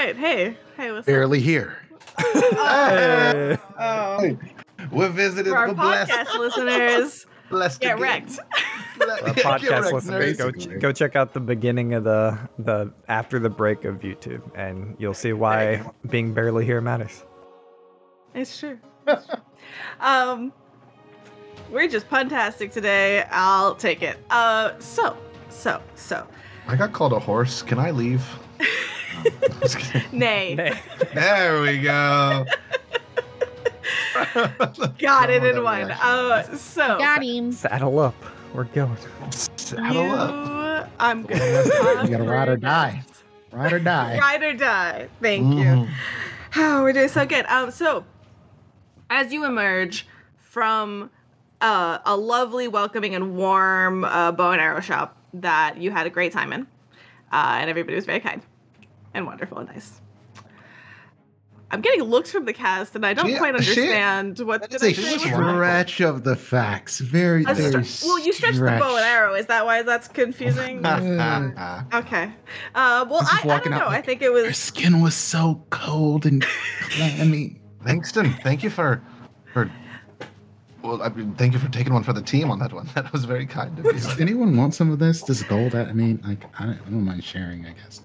right. Hey, hey, what's Barely here. Hey. Oh, We're visiting for our the podcast blessed. listeners, blessed get again. wrecked. Let- Uh, get podcast wrecked, listeners, go ch- go check out the beginning of the the after the break of YouTube, and you'll see why being barely here matters. It's true. um, we're just puntastic today. I'll take it. Uh, so, so, so, I got called a horse. Can I leave? Just kidding. nay, Nay. there we go. got it in that one. reaction. Uh, so Got him. Saddle up. We're going. Saddle you, up. I'm good. You gotta ride or die. Ride or die. Ride or die. Thank you. Mhm. Oh, we're doing so good. Um, so as you emerge from uh, a lovely, welcoming, and warm uh, bow and arrow shop that you had a great time in, uh, and everybody was very kind and wonderful and nice. I'm getting looks from the cast, and I don't She- quite she- understand what. That's did a I say stretch of the facts. Very, A very stre- well, you stretched the bow and arrow. Is that why that's confusing? okay. Uh, well, I, I don't out know. I think it Her was. skin was so cold and clammy. Langston, thank you for for. Well, I mean, thank you for taking one for the team on that one. That was very kind of you. Does anyone want some of this? This gold? I mean, like, I don't, I don't mind sharing. I guess.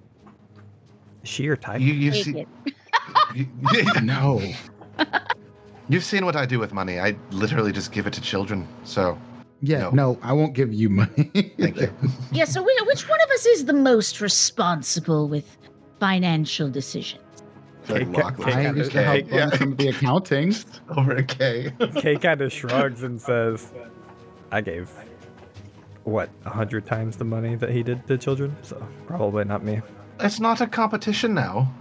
Is she your type? You, you've, Take seen, you, No. you've seen what I do with money. I literally just give it to children. So Yeah, No. no, I won't give you money. thank you. Yeah, so we, which one of us is the most responsible with financial decisions? Like K- walk K- like I K- used to help yeah. some of the accounting. over a K. Kay kind of shrugs and says, "I gave what a hundred times the money that he did to children, so probably not me." It's not a competition now.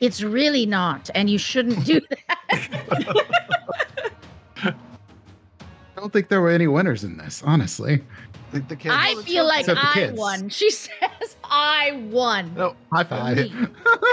It's really not, and you shouldn't do that. I don't think there were any winners in this, honestly. The, the kids. I feel like I won. She says I won. no. High five. Me.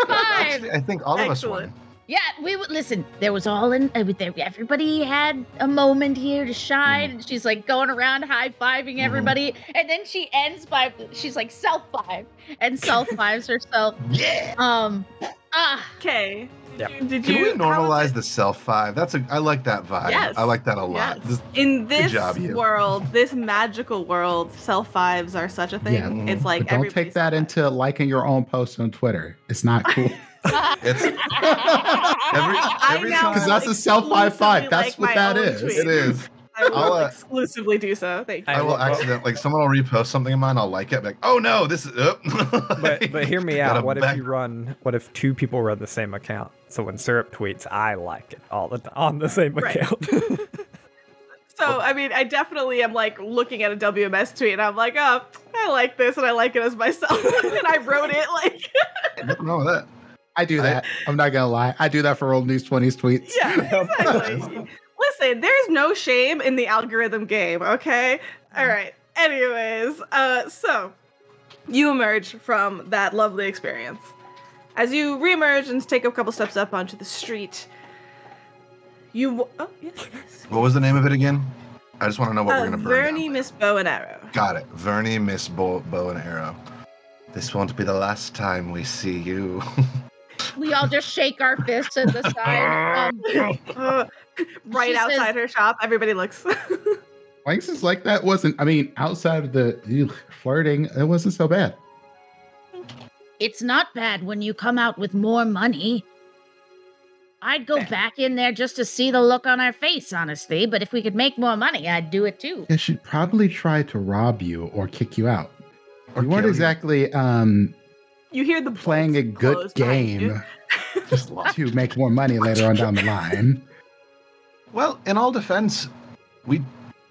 Actually, Five. I think all of us won. Yeah, we would listen. There was all in. Uh, there, everybody had a moment here to shine, and she's like going around high fiving everybody, and then she ends by she's like self five and self fives herself. Yeah. Um, ah, Okay. Yep. Did Can you we normalize the self five? That's a. I like that vibe. Yes. I like that a lot. Yes. This- in this job, world, this magical world, self fives are such a thing. Yeah. It's mm-hmm. like But don't take that into liking your own post on Twitter. It's not cool. it's every I every now time. Because that's a self five five. That's like what my that own is. tweet. It is. I will I'll, uh, exclusively do so. Thank you. I will accident like someone will repost something of mine. I'll like it. Like, oh no, this is. Uh, But but hear me out. What if back- you run? What if two people run the same account? So when Syrup tweets, I like it all the time on the same Right. account. So I mean, I definitely am like looking at a WMS tweet, and I'm like, oh, I like this, and I like it as myself, and I wrote it like, Nothing wrong with that. I do I- that. I'm not gonna lie. I do that for old news 20s tweets. yeah, exactly. Listen, there's no shame in the algorithm game, okay? All right. Anyways, uh, so you emerge from that lovely experience. As you reemerge and take a couple steps up onto the street, you oh yes, yes. What was the name of it again? I just want to know what Uh, we're gonna burn. Vernie. Miss Bow and Arrow. Got it. Vernie, Miss Bow, Bow and Arrow. This won't be the last time we see you. we all just shake our fists at the side. Um, right She says- outside her shop, everybody looks. Wanks like that wasn't. I mean, outside of the ugh, flirting, it wasn't so bad. it's not bad when you come out with more money. I'd go Fair. back in there just to see the look on our face, honestly. But if we could make more money, I'd do it too. They should probably try to rob you or kick you out. Or you weren't kill exactly um, you hear the playing a good close behind you. game Just to make more money later on down the line. Well, in all defense, we.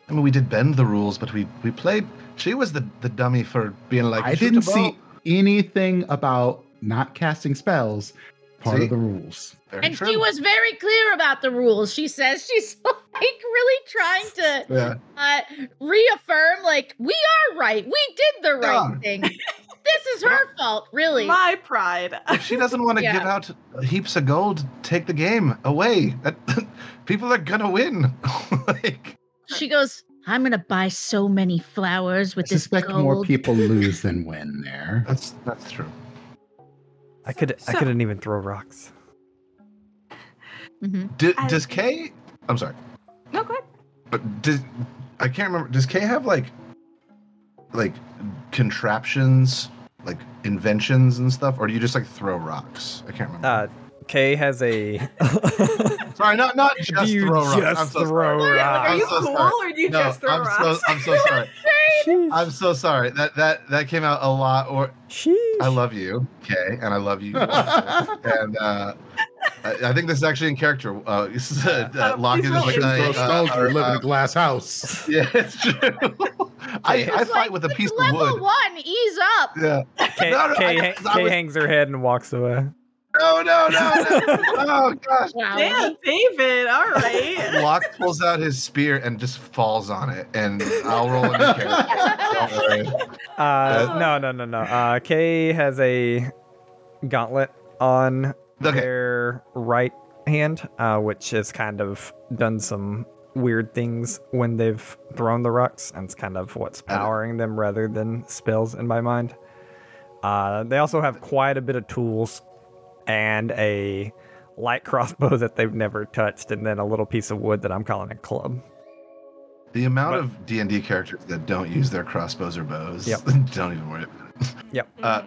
I mean, we did bend the rules, but we we played. She was the the dummy for being like. I didn't see anything about not casting spells part See? of the rules. Very And true. she was very clear about the rules. She says she's like really trying to Yeah. uh, reaffirm, like, we are right. We did the right Yeah. thing. this is her fault, really. My pride. If she doesn't want to Yeah. give out heaps of gold, take the game away. That, people are gonna win. like, she goes, I'm going to buy so many flowers I with this suspect gold. more people lose than win there. that's that's true. I could. I couldn't even throw rocks. Mm-hmm. D- does Kay? I'm sorry, No, go ahead. but does I can't remember. Does Kay have like like contraptions, like inventions and stuff, or do you just like throw rocks? I can't remember. Uh, Kay has a. sorry, not not just Do you throw rocks. just I'm so throw sorry. Like, are I'm you so cool sorry. or do you No, just throw I'm rocks? so I'm so sorry. I'm so sorry. That that that came out a lot. Or Sheesh. I love you, Kay, and I love you. and uh, I, I think this is actually in character. Uh, this is uh, uh, Locke he's is really You uh, can throw stones uh, live in uh, a glass house. Yeah, it's true. I, I fight with a piece of wood. level one. Ease up. Yeah. Kay, No, no, Kay, I- I Kay was- hangs her head and walks away. No, no, no, no. oh gosh. Wow. Damn, David. All right. Locke pulls out his spear and just falls on it, and I'll roll a new character. Don't. Uh, no, no, no, no. Uh, Kay has a gauntlet on Okay. their right hand, uh, which has kind of done some weird things when they've thrown the rocks, and it's kind of what's Got it. powering them rather than spells in my mind. Uh, they also have quite a bit of tools and a light crossbow that they've never touched, and then a little piece of wood that I'm calling a club. The amount But- of D and D characters that don't use their crossbows or bows, Yep. don't even worry about it. Yep. Uh.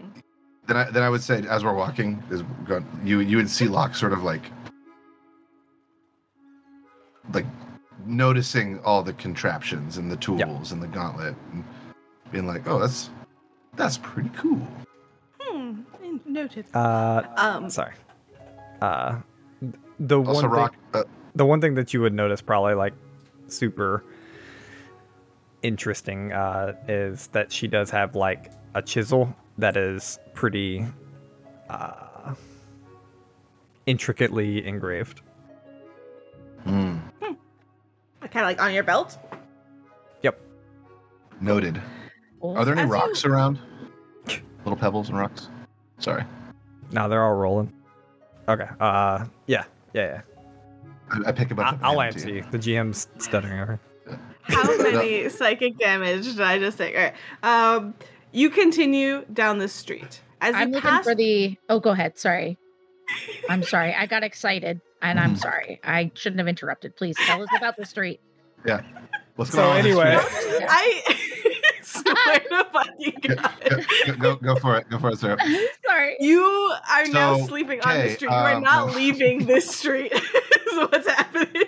Then I then I would say, as we're walking, is you you would see Locke sort of like like noticing all the contraptions and the tools and the gauntlet, and being like, oh, that's that's pretty cool. Hmm, Noted. Uh, Um, sorry. Uh, the one Also, thing- Uh, the one thing that you would notice probably like super interesting uh, is that she does have like a chisel that is pretty uh, intricately engraved. hmm, kind of like on your belt. Yep. Noted. Are there any As you- rocks around? Little pebbles and rocks. Sorry, Now they're all rolling. Okay. Uh, yeah, yeah, yeah. I, I pick a bunch I- of I'll random answer you. The GM's stuttering over. How many psychic damage did I just take? All right. Um, you continue down the street as you I'm looking pass. for the. Oh, go ahead. Sorry. I'm sorry. I got excited, and I'm sorry. I shouldn't have interrupted. Please tell us about the street. Yeah. What's So going on? anyway- I swear to fucking God. go, go, go for it. Go for it, sir. sorry. You are now So, sleeping on the street. You are um, not no. leaving this street. is what's happening.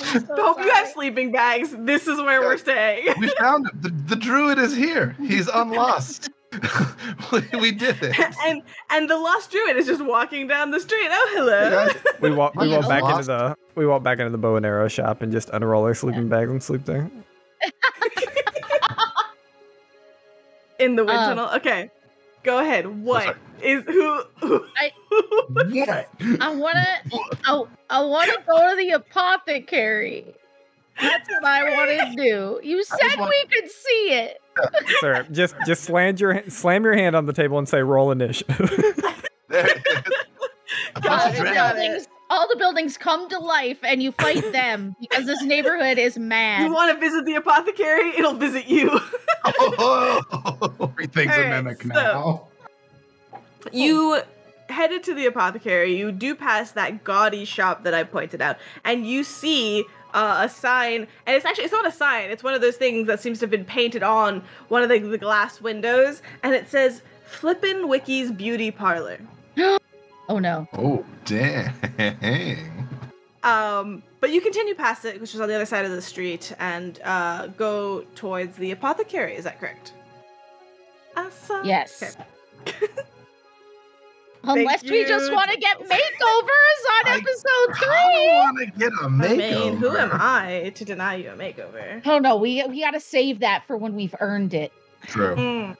I'm so Hope you have sleeping bags. This is where we're staying. We found him. The, the druid is here. He's unlost. we, we did it. and and the lost druid is just walking down the street. Oh, hello. Yeah. We walk. We walk it's back into the. We walk back into the bow and arrow shop and just unroll our sleeping bags and sleep there. In the wind Uh, tunnel. Okay. Go ahead. What is who? who I- Yeah. I wanna. I, I wanna go to the apothecary. That's what I want to do. You said want- we could see it. Sir, just just slam your slam your hand on the table and say roll initiative. There it is. A bunch Got of it, the dragons. got it. buildings, all the buildings come to life, and you fight them because this neighborhood is mad. you want to visit the apothecary? It'll visit you. Oh, Everything's All a mimic so- now. you headed to the apothecary. You do pass that gaudy shop that I pointed out, and you see uh, a sign. And it's actually it's not a sign. It's one of those things that seems to have been painted on one of the, the glass windows, and it says "Flippin' Wiki's Beauty Parlor." Oh no. oh, dang. Um, but you continue past it, which is on the other side of the street, and uh, go towards the apothecary. Is that correct? Awesome. Yes. Okay. Unless we you. just want to get makeovers on I- episode I three. want to get a makeover. I mean, who am I to deny you a makeover? Oh no, we we got to save that for when we've earned it. True. Mm.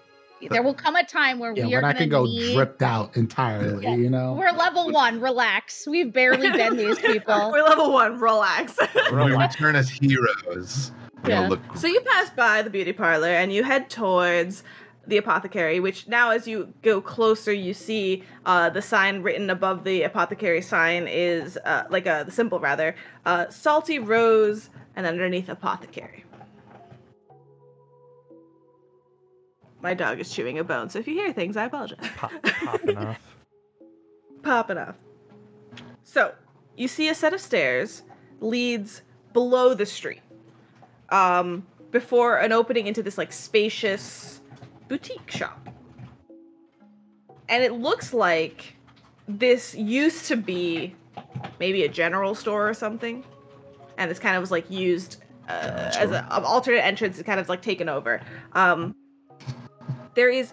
There will come a time where Yeah, we we're are not going gonna to go need. dripped out entirely, Yeah. you know. We're level one. Relax. We've barely been these people. We're level one. Relax. We return as heroes. Yeah. look so you pass by the beauty parlor and you head towards the apothecary. Which now, as you go closer, you see uh, the sign written above the apothecary sign is uh, like a the symbol rather, uh, salty rose, and underneath apothecary. My dog is chewing a bone, so if you hear things, I apologize. Pop, popping off. popping off. So you see a set of stairs leads below the street, um, before an opening into this like spacious boutique shop. And it looks like this used to be maybe a general store or something, and this kind of was like used uh, as an alternate entrance. It kind of like taken over. Um, there is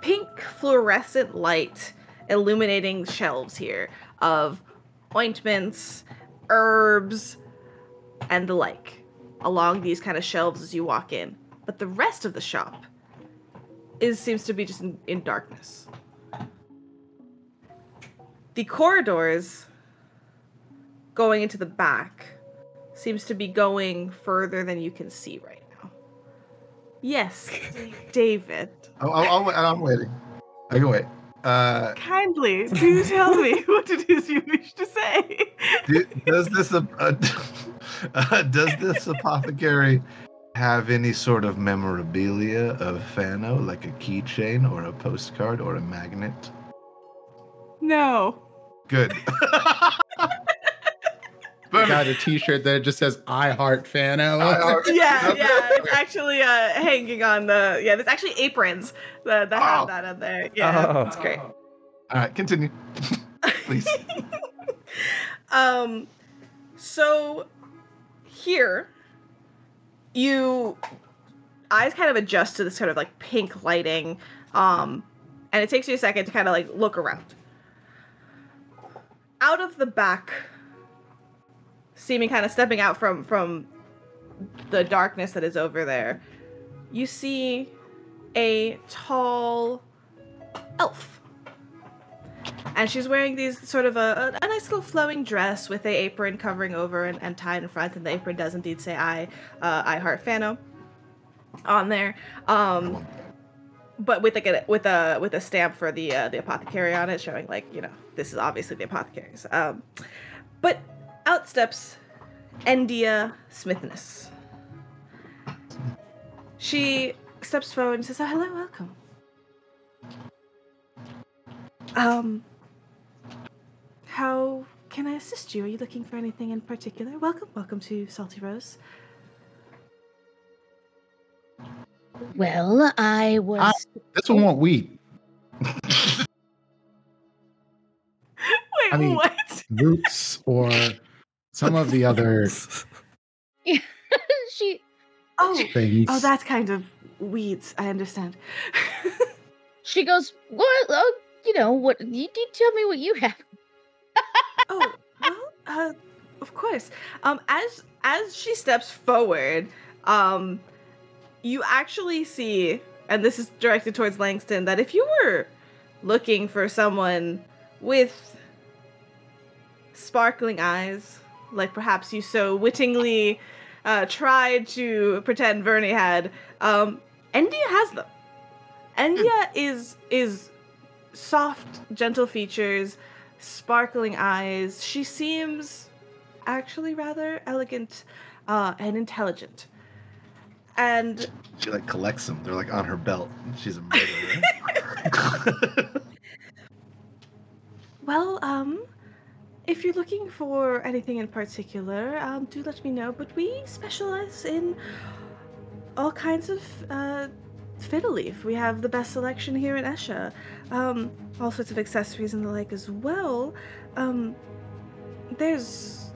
pink fluorescent light illuminating shelves here of ointments, herbs, and the like along these kind of shelves as you walk in. But the rest of the shop is seems to be just in, in darkness. The corridors going into the back seems to be going further than you can see right. Yes, David. I'll, I'll, I'm waiting. I can wait. Uh, Kindly, do tell me what it is you wish to say. do- does this uh, uh, does this apothecary have any sort of memorabilia of Fano, like a keychain or a postcard or a magnet? No. Good. Got a T-shirt that just says "I heart Fano." I heart- Yeah, yeah. It's actually uh hanging on the yeah, there's actually aprons that, that have Oh. that on there. Yeah. Oh. It's great. All right, continue, please. Um so here you eyes kind of adjust to this sort of like pink lighting. Um and it takes you a second to kind of like look around. Out of the back seeming kind of stepping out from from the darkness that is over there, you see a tall elf. And she's wearing these sort of a, a, nice little flowing dress with a apron covering over and, and tied in front, and the apron does indeed say "I, uh, I heart Fano" on there. Um, but with like a with a with a stamp for the uh, the apothecary on it, showing like you know this is obviously the apothecary's. Um, but out steps Endia Smithness. She steps forward and says, oh, "Hello, welcome." Um, how can I assist you? Are you looking for anything in particular? Welcome, welcome to Salty Rose. Well, I was. This one won't weed. Wait, I mean- what? Roots or some of the other she Oh, things. oh, that's kind of weeds. I understand. she goes. Well, oh, you know what? You, you tell me what you have. oh, well, uh, of course. Um, as as she steps forward, um, you actually see, and this is directed towards Langston, that if you were looking for someone with sparkling eyes, like perhaps you so wittingly uh, tried to pretend Vernie had, um, Endia has them. Endia is is soft, gentle features, sparkling eyes. She seems actually rather elegant uh, and intelligent. And She like collects them. They're like on her belt. She's a murderer. well, um, if you're looking for anything in particular, um, do let me know. But we specialize in all kinds of uh, fiddle leaf. We have the best selection here in Esha. Um, all sorts of accessories and the like as well. Um, there's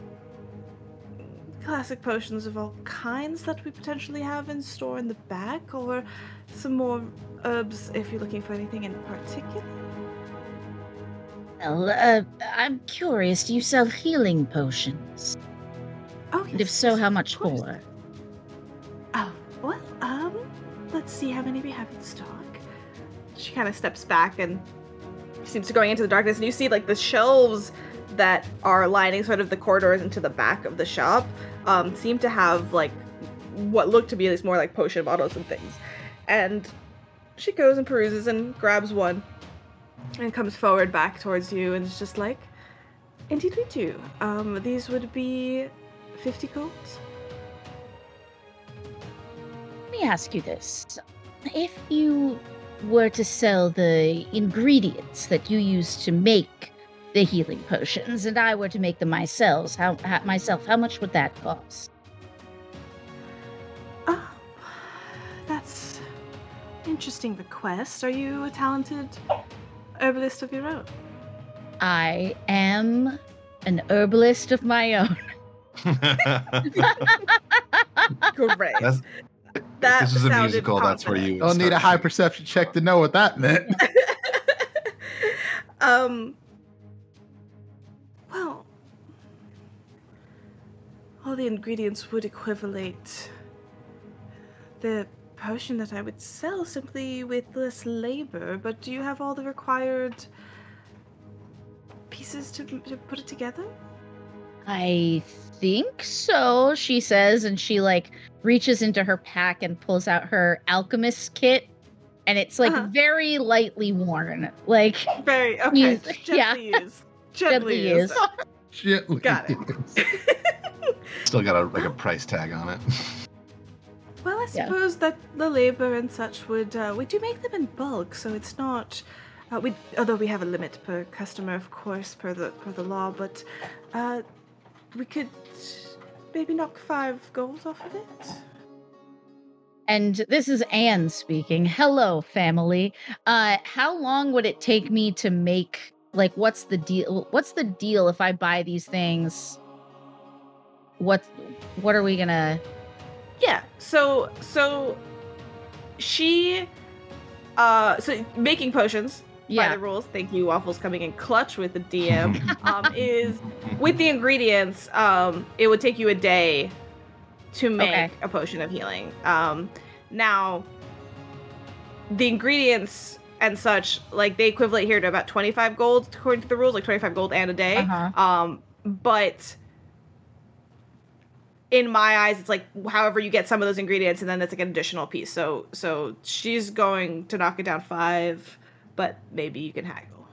classic potions of all kinds that we potentially have in store in the back, or some more herbs if you're looking for anything in particular. Well, uh, I'm curious. Do you sell healing potions? Oh, yes, And if so, yes, how much for? Oh, well, um, let's see how many we have in stock. She kind of steps back and seems to going into the darkness, and you see like the shelves that are lining sort of the corridors into the back of the shop um, seem to have like what look to be at least more like potion bottles and things. And she goes and peruses and grabs one and comes forward back towards you and is just like, Indeed, we do. Um, these would be 50 golds. Let me ask you this. If you were to sell the ingredients that you use to make the healing potions, and I were to make them myself, how, how myself, how much would that cost? Oh, that's interesting request. Are you a talented herbalist of your own? I am an herbalist of my own. Great. That's, that this is a sounded musical. That's where you. Don't need a high perception check to know what that meant. um. Well, all the ingredients would equivalent the potion that I would sell simply with less labor. But do you have all the required pieces to, to put it together? I think so, she says, and she like reaches into her pack and pulls out her alchemist kit. And it's like Uh-huh. very lightly worn. Like Very okay. Use- Gently yeah. used. Gently, Gently used. Shit. Got it. Still got a like a price tag on it. Well, I Yeah. suppose that the labor and such would uh, we do make them in bulk, so it's not. Uh, we although we have a limit per customer, of course, per the per the law, but uh, we could maybe knock five gold off of it. And this is Anne speaking. Hello, family. Uh, how long would it take me to make? Like, what's the deal? What's the deal if I buy these things? What What are we gonna? Yeah. So so she uh so making potions by Yeah. the rules. Thank you, Waffles coming in clutch with the DM. um, is with the ingredients, um, it would take you a day to make Okay. a potion of healing. Um, now, the ingredients and such, like they equivalent here to about 25 gold according to the rules, like 25 gold and a day. Uh-huh. Um, but in my eyes, it's like however you get some of those ingredients, and then that's like an additional piece. So, so she's going to knock it down five, but maybe you can haggle.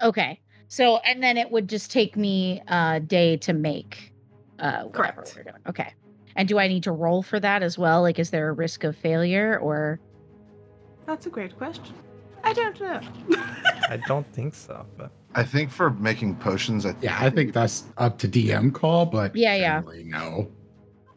Okay. So, and then it would just take me a day to make uh whatever Correct. we're doing. Okay. And do I need to roll for that as well? Like, is there a risk of failure or? That's a great question. I don't know. I don't think so, but I think for making potions, I Yeah, I think that's up to DM call, but Yeah, yeah. generally, no.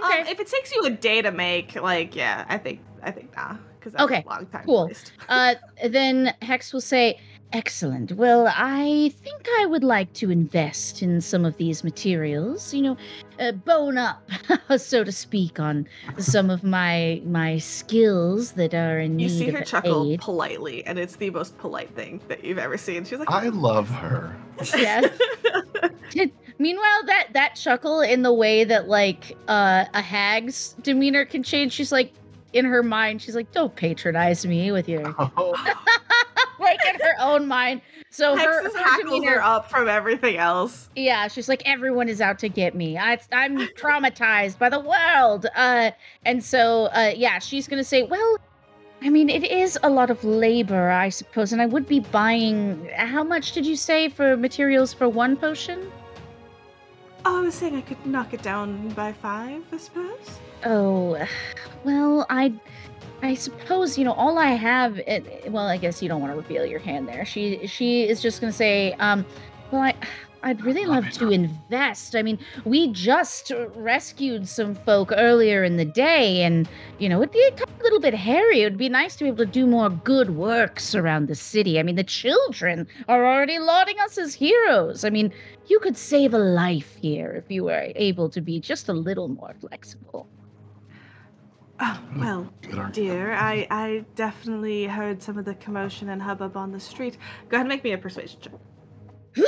Okay. Um, if it takes you a day to make, like, yeah, I think, I think nah, because that's Okay, a long time. cool. Uh, then Hex will say, Excellent. Well, I think I would like to invest in some of these materials, you know, uh, bone up, so to speak, on some of my my skills that are in You need You see of her chuckle aid. politely, and it's the most polite thing that you've ever seen. She's like, I love her. Yes. Meanwhile, that that chuckle in the way that like uh, a hag's demeanor can change. She's like, in her mind, she's like, "Don't patronize me with your like in her own mind." So her, Hex's her hackles demeanor, are up from everything else. yeah, she's like, "Everyone is out to get me. I, I'm traumatized by the world." Uh, and so, uh, yeah, she's gonna say, "Well." I mean, it is a lot of labor, I suppose, and I would be buying. How much did you say for materials for one potion? Oh, I was saying I could knock it down by five, I suppose. Oh, well, I I suppose, you know, all I have it, well, I guess you don't want to reveal your hand there. She she is just going to say, um, well, I I'd really Love love to invest. I mean, we just rescued some folk earlier in the day and, you know, it'd be a little bit hairy. It would be nice to be able to do more good works around the city. I mean, the children are already lauding us as heroes. I mean, you could save a life here if you were able to be just a little more flexible. Oh, mm, well, dear, I, I definitely heard some of the commotion and hubbub on the street. Go ahead and make me a persuasion check.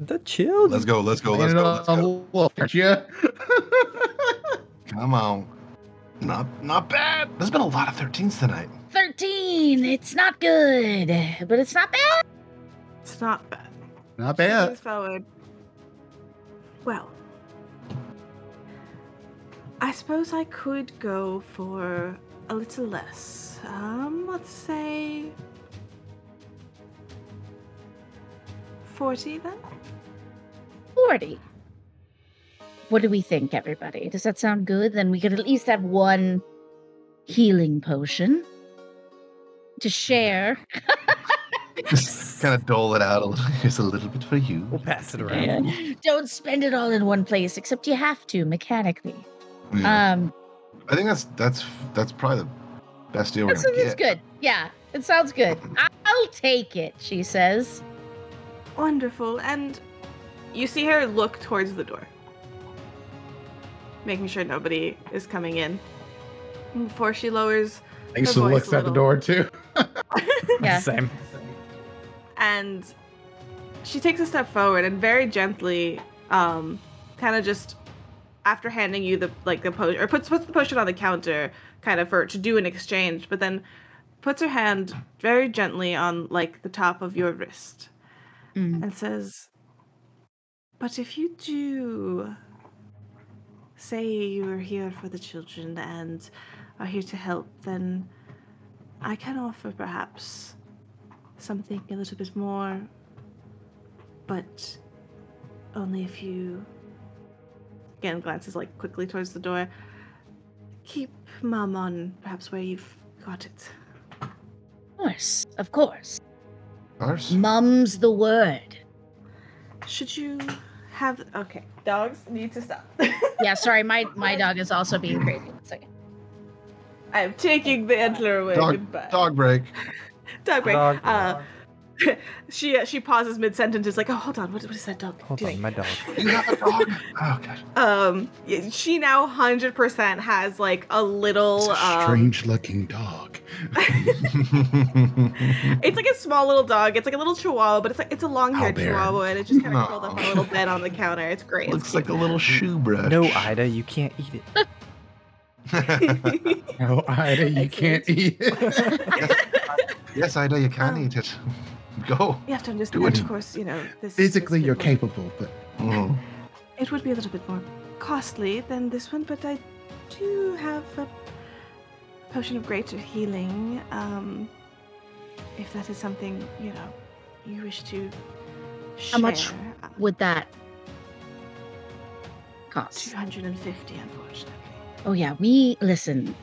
the chill. Let's go. Let's go. Let's go. Let's go. wolf, aren't you? Come on. Not not bad. There's been a lot of 13s tonight. 13! It's not good, but it's not bad. It's not bad. Not She bad. leans forward. Well, I suppose I could go for a little less. Um, let's say forty then. 40. What do we think, everybody? Does that sound good? Then we could at least have one healing potion to share. Just kind of dole it out a little. Here's a little bit for you. We'll pass it around. Yeah. Don't spend it all in one place, except you have to mechanically. Yeah. Um, I think that's that's that's probably the best deal we're that's, gonna that's get. good. Yeah, it sounds good. I'll take it, she says. Wonderful. And you see her look towards the door, making sure nobody is coming in. Before she lowers, Lisa voice looks a at the door too. Yeah. Same. And she takes a step forward and very gently, um, kind of just after handing you the like the potion or puts puts the potion on the counter, kind of for to do an exchange, but then puts her hand very gently on like the top of your wrist Mm. and says, But if you do say you are here for the children and are here to help, then I can offer perhaps something a little bit more, but only if you. Again, glances like quickly towards the door. Keep mum on perhaps where you've got it. Of course, of course. Ours? Mum's the word. Should you have. Okay, dogs need to stop. Yeah, sorry, my my dog is also being crazy. One second. I'm taking the antler away. Dog, Goodbye. dog break. Dog break. Dog. Uh, she uh, she pauses mid sentence. Is like, oh, hold on. What, what is that dog Hold doing? on, my dog. You have a dog? Oh god. Um, y- she now hundred percent has like a little. It's a um, strange looking dog. It's like a small little dog. It's like a little chihuahua, but it's like it's a long haired chihuahua, and it just kind of Aw. curled up on a little bed on the counter. It's great. Looks like a little shoe brush. No, Ida, you can't eat it. no, Ida, you I can't can't. eat it. Yes, I know you can Oh. eat it. Go. you have to Do understand, it. of course. You know, this Physically, this you're would- capable, but Mm. It would be a little bit more costly than this one, but I do have a potion of greater healing. Um, if that is something you know you wish to share. How much? Would that cost? 250, unfortunately. Oh yeah, we listen.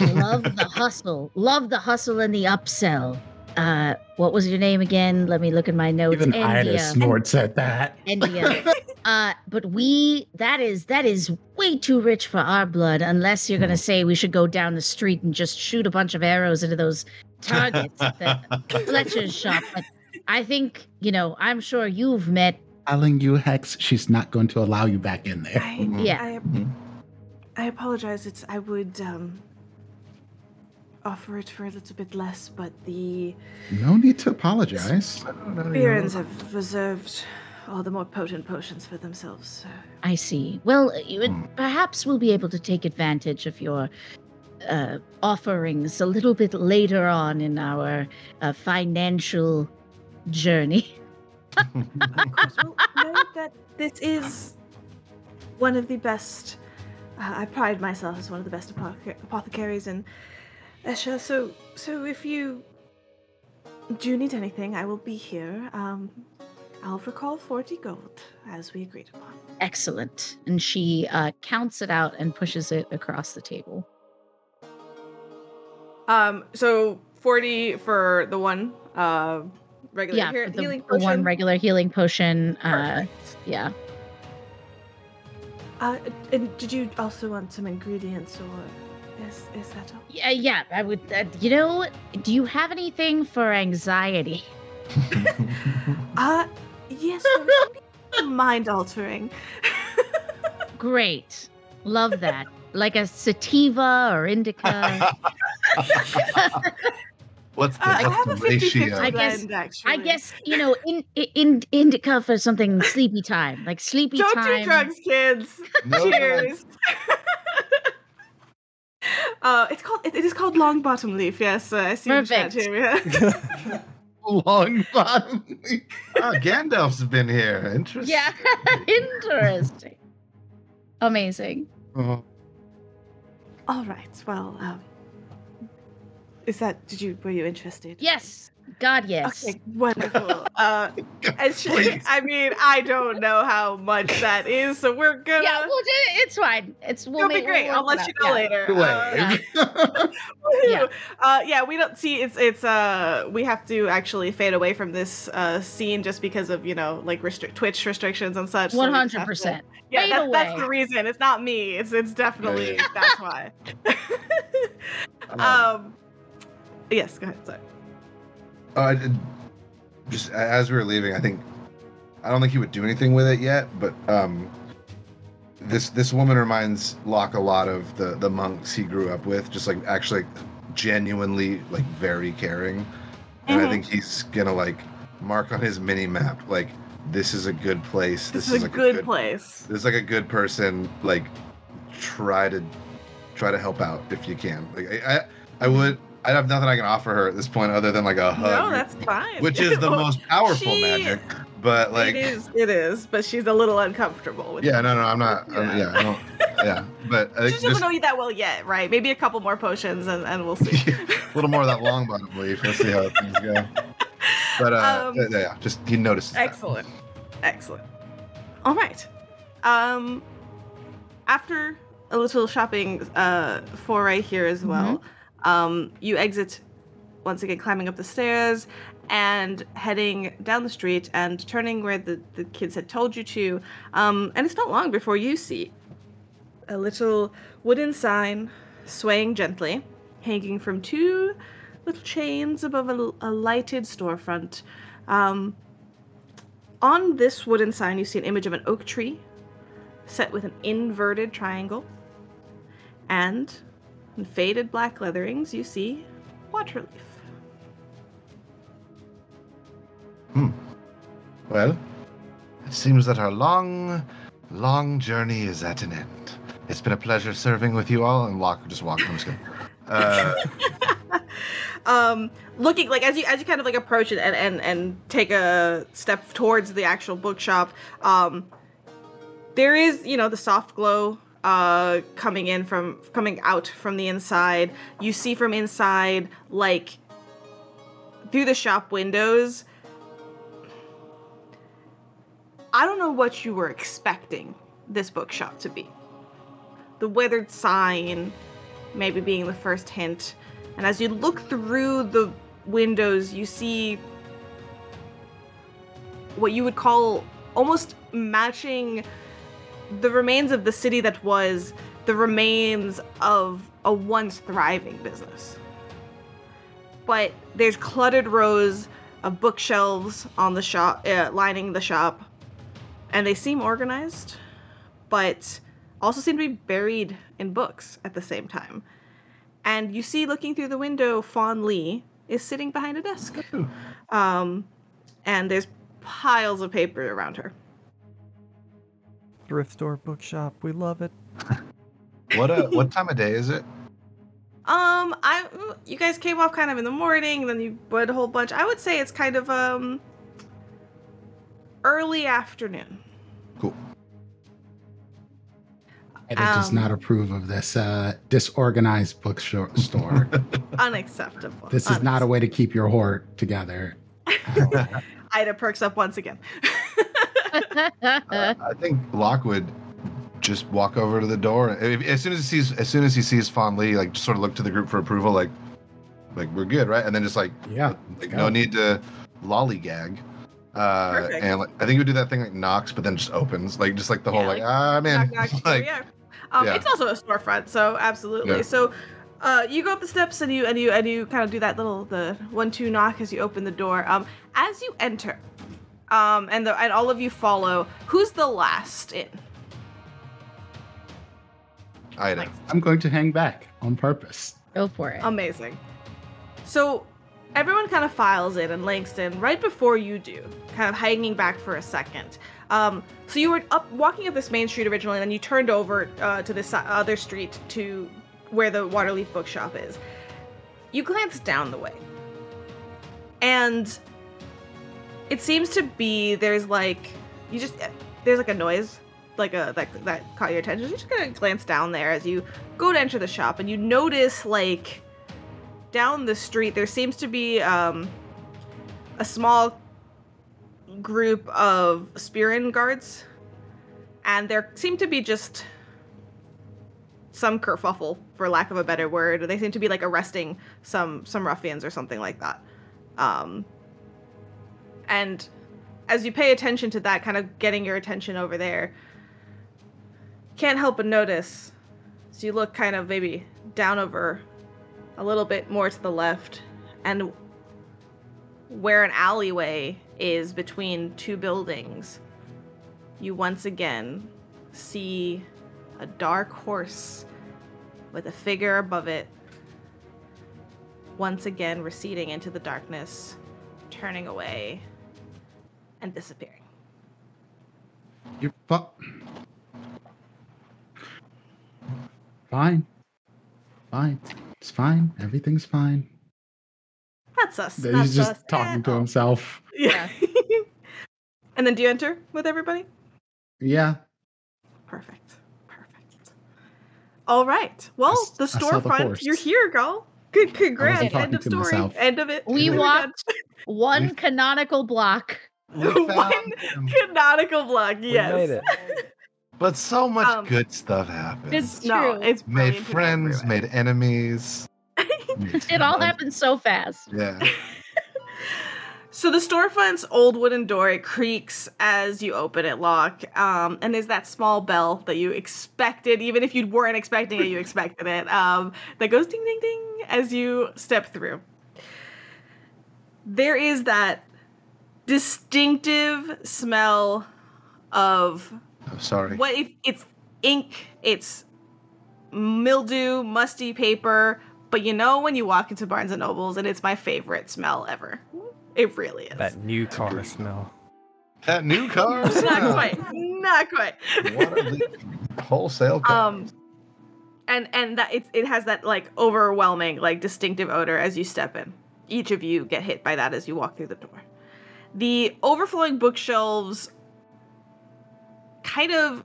Love the hustle. Love the hustle and the upsell. Uh, what was your name again? Let me look at my notes. even Ida snorts at that. India. Uh, but we that is that is way too rich for our blood. Unless you're gonna say we should go down the street and just shoot a bunch of arrows into those targets at the Fletcher's shop. But I think you know. I'm sure you've met. Telling you, Hex, she's not going to allow you back in there. I. Yeah. I. I apologize. It's I would um offer it for a little bit less, but the No need to apologize. The barons have reserved all the more potent potions for themselves. So. I see. Well, you would, Hmm. perhaps we'll be able to take advantage of your uh, offerings a little bit later on in our uh, financial journey. Of course, well, know that this is one of the best. Uh, I pride myself as one of the best apothec- apothecaries in Esha. So, so if you do need anything, I will be here. Um, I'll recall forty gold as we agreed upon. Excellent. And she uh, counts it out and pushes it across the table. Um, so forty for the one uh regular yeah, he- for the, healing the potion. one regular healing potion. Uh, yeah. Uh, and did you also want some ingredients, or is is that all? Yeah, yeah. I would. Uh, you know, do you have anything for anxiety? Uh, yes, there would be some mind altering. Great. Love that. like a sativa or indica. what's the, Uh, I what's have a the 50 ratio? I guess- blend, actually. I guess you know, in, in indica for something sleepy time, like sleepy time. Don't time. do drugs, kids. No Cheers. Uh, it's called. It, it is called long bottom leaf. Yes, uh, I see in chat Perfect. here. Yeah. Long bottom. Ah, Gandalf's been here. Interesting. Yeah, interesting. Amazing. Oh, All right. Well, um, is that? Did you? Were you interested? Yes, God, yes. Okay, wonderful. Uh, she, I mean, I don't know how much that is, so we're gonna. Yeah, we'll do it. It's fine. It's we'll It'll be make- great. we'll I'll let you know. Yeah. later. Uh, Wave. Yeah. Uh, yeah, we don't see it's it's uh we have to actually fade away from this uh scene just because of you know like restrict Twitch restrictions and such. so we One just have hundred to- percent. Yeah, Fade that's, that's the reason. It's not me. It's it's definitely yeah. that's why. Um, um, yes, go ahead. Sorry. Uh, I just as we were leaving, I think I don't think he would do anything with it yet, but um, this this woman reminds Locke a lot of the the monks he grew up with, just like actually genuinely like very caring. And I Mhm. think he's gonna like mark on his mini map like this is a good place. This, is a like good, place. This is like a good person. Like try to try to help out if you can. Like I I, I would. I have nothing I can offer her at this point other than like a hug. No, that's fine. which is the most powerful She- magic. But like, it is. It is. But she's a little uncomfortable with. yeah, no, no, I'm not. I'm- Yeah. yeah, I don't. Yeah, but I She think doesn't know you that well yet, right? Maybe a couple more potions, and, and we'll see. a little more of that long bottom belief. Let's see how things go. But uh, Um, yeah, just he notices. that. Excellent. Excellent. All right. Um, after a little shopping uh, foray here as well, um, you exit once again, climbing up the stairs and heading down the street and turning where the, the kids had told you to. Um, and it's not long before you see a little wooden sign swaying gently, hanging from two little chains above a, a lighted storefront. Um, on this wooden sign, you see an image of an oak tree set with an inverted triangle. And in faded black leatherings, you see Waterleaf. Hmm. Well, it seems that our long, long journey is at an end. It's been a pleasure serving with you all. And Locke just walked. I'm just kidding. Uh, um looking like as you as you kind of like approach it and and, and take a step towards the actual bookshop um there is you know the soft glow uh coming in from coming out from the inside. You see from inside like through the shop windows i don't know what you were expecting this bookshop to be. The weathered sign maybe being the first hint. And as you look through the windows, you see what you would call almost matching the remains of the city that was the remains of a once thriving business. But there's cluttered rows of bookshelves on the shop, uh, lining the shop, and they seem organized, but also seem to be buried in books at the same time. And you see looking through the window fawn lee is sitting behind a desk. Um, and there's piles of paper around her Thrift store, bookshop, we love it. what uh, what time of day is it? um i you guys came off kind of in the morning then you read a whole bunch i would say it's kind of um early afternoon Cool. Ida does Um, not approve of this uh, disorganized bookstore. store. unacceptable this is not a way to keep your hoard together. ida perks up once again Uh, I think Locke would just walk over to the door as soon as he sees as soon as he sees Fawn Lee, like just sort of look to the group for approval, like like we're good, right? And then just like Yeah. like go. no need to lollygag. Uh, Perfect. and like, I think he would do that thing like knocks, but then just opens, like just like the whole Yeah, like, like, ah, I'm. Knock, knock, like, we are. Um, yeah. It's also a storefront, so absolutely. Yeah. So uh, you go up the steps and you and you and you kind of do that little the one two knock as you open the door. Um, as you enter, um, and the and all of you follow. Who's the last in? Ida. Like, I'm going to hang back on purpose. Go for it. Amazing. So everyone kind of files in, and Langston, right before you do, kind of hanging back for a second. Um, so you were up walking up this main street originally, and then you turned over uh, to this other street to where the Waterleaf Bookshop is. You glance down the way, and it seems to be there's like you just there's like a noise like a that that caught your attention. You're just of glance down there as you go to enter the shop, and you notice like down the street there seems to be um a small group of Spearin guards, and there seem to be just some kerfuffle, for lack of a better word. They seem to be like arresting some some ruffians or something like that. Um, and as you pay attention to that, kind of getting your attention over there, can't help but notice. So you look kind of maybe down over a little bit more to the left, and where an alleyway is between two buildings, you once again see a dark horse with a figure above it, once again receding into the darkness, turning away, and disappearing. You're fu- fine. Fine. It's fine. Everything's fine. That's us. He's That's just us. talking to himself. Yeah. and then do you enter with everybody? Yeah. Perfect. Perfect. All right. Well, the I saw the storefront. horse. you're here, girl. Good. Congrats. End of story. myself. End of it. We We're walked. One canonical block. We One canonical block. We Yes. made it. But so much Um, good stuff happens. It's No, true. it's made friends, every way. made enemies. It all happened so fast. Yeah. So the storefront's old wooden door it creaks as you open it, Locke. Um, and there's that small bell that you expected, even if you weren't expecting it, you expected it. Um, that goes ding ding ding as you step through. There is that distinctive smell of I'm sorry. what if it's ink, it's mildew, musty paper, but you know when you walk into Barnes and Nobles and it's my favorite smell ever. It really is. That new car smell. That new car. Not quite. Not quite. One of the wholesale cars. Um and and that it it has that like overwhelming like distinctive odor as you step in. Each of you get hit by that as you walk through the door. The overflowing bookshelves kind of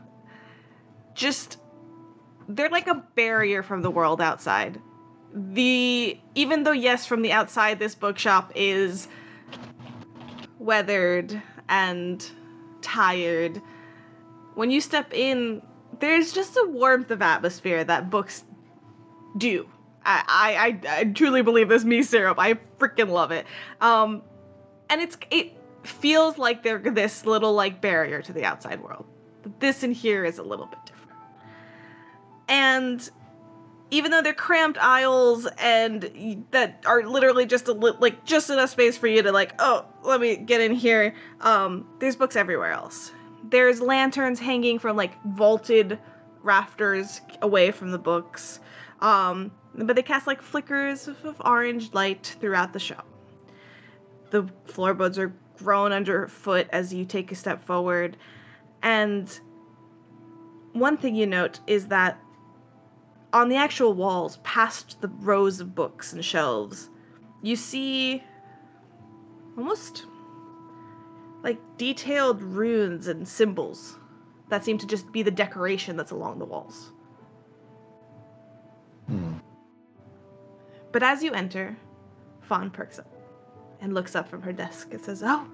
just they're like a barrier from the world outside. The even though yes from the outside this bookshop is weathered and tired when you step in there's just a warmth of atmosphere that books do. I I, I, truly believe this me syrup. I freaking love it. Um, and it's it feels like they're this little like barrier to the outside world. But this in here is a little bit different. And even though they're cramped aisles and that are literally just a li- like just enough space for you to like oh let me get in here um there's books everywhere else there's lanterns hanging from like vaulted rafters away from the books um but they cast like flickers of, of orange light throughout the shop the floorboards are grown underfoot as you take a step forward and one thing you note is that on the actual walls, past the rows of books and shelves, you see almost like detailed runes and symbols that seem to just be the decoration that's along the walls. Hmm. But as you enter, Fawn perks up and looks up from her desk and says, "Oh,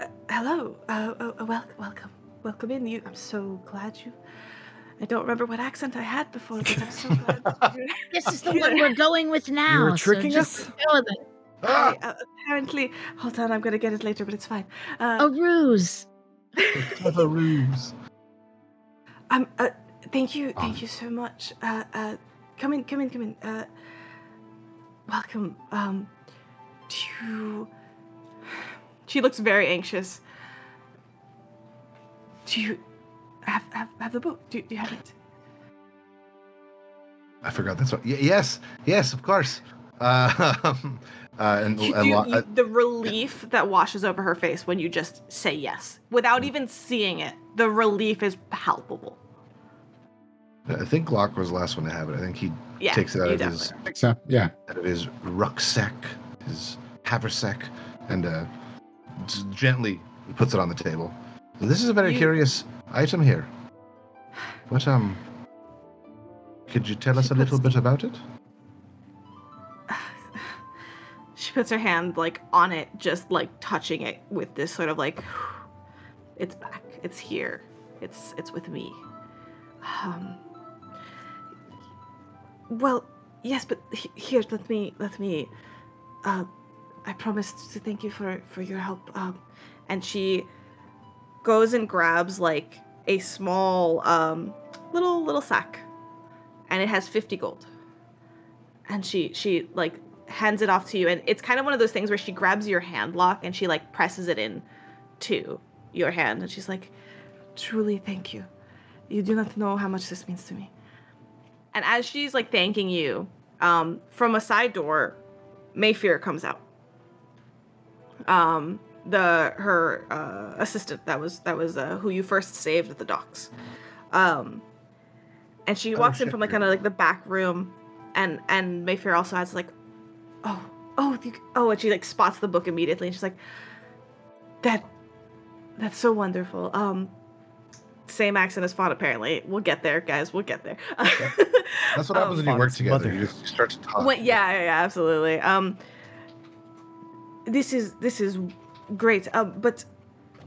uh, hello, uh, uh, uh, welcome, welcome, welcome in. You, I'm so glad you. I don't remember what accent I had before, but I'm so glad. you- This is the one we're going with now. were so tricking just us? go with it. Ah, I, uh, apparently, hold on, I'm gonna get it later, but it's fine. A Uh, ruse. clever ruse. um, uh, thank you, Um. thank you so much. Uh, uh, come in, come in, come in. Uh, welcome. Um, to. She looks very anxious. Do you have have, have the book? Do, do you have it? I forgot that's what. Y- yes, yes, of course. Uh, uh, and You- a you- lot. you- the relief that washes over her face when you just say yes without even seeing it. The relief is palpable. I think Locke was the last one to have it. I think he Yeah, takes it out of his definitely- So yeah. out of his rucksack, his haversack, and uh, gently puts it on the table. This is a very You- curious item here. What um? Could you tell us She a little puts- bit about it? She puts her hand like on it, just like touching it with this sort of like, it's back, it's here, it's it's with me. Um. Well, yes, but he- here, let me let me. Uh, I promised to thank you for for your help. Um, and she goes and grabs like a small um little little sack, and it has fifty gold. And she she like hands it off to you, and it's kind of one of those things where she grabs your hand Locke and she like presses it in to your hand, and she's like, "Truly, thank you. You do not know how much this means to me." And as she's like thanking you, um, from a side door, Mayfair comes out. Um, the her uh, assistant that was that was uh, who you first saved at the docks. Um, and she Oh, walks in from like kind of like the back room, and and Mayfair also has like, oh oh you, oh, and she like spots the book immediately, and she's like, that that's so wonderful. Um, same accent as Fawn apparently. We'll get there, guys. We'll get there. That's what happens when you work together. mother. You just start to talk. Well, yeah, yeah, yeah, absolutely. Um, this is this is great. Um, but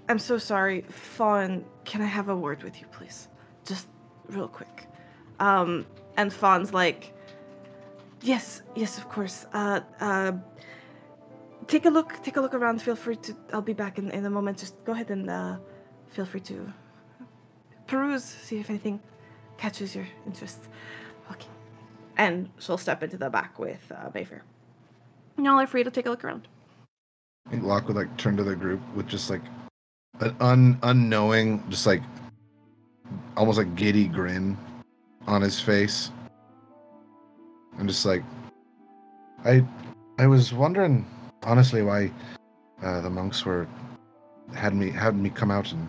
I'm so sorry, Fawn. Can I have a word with you, please? Just real quick. Um, and Fawn's like, yes, yes, of course. Uh, uh, take a look. Take a look around. Feel free to. I'll be back in in a moment. Just go ahead and uh, feel free to peruse, see if anything catches your interest. Okay and she'll step into the back with uh, Mayfair. Y'all are free to take a look around. I think Locke would like turn to the group with just like an un unknowing, just like almost like giddy grin on his face. And just like I I was wondering honestly why uh, the monks were had me had me come out and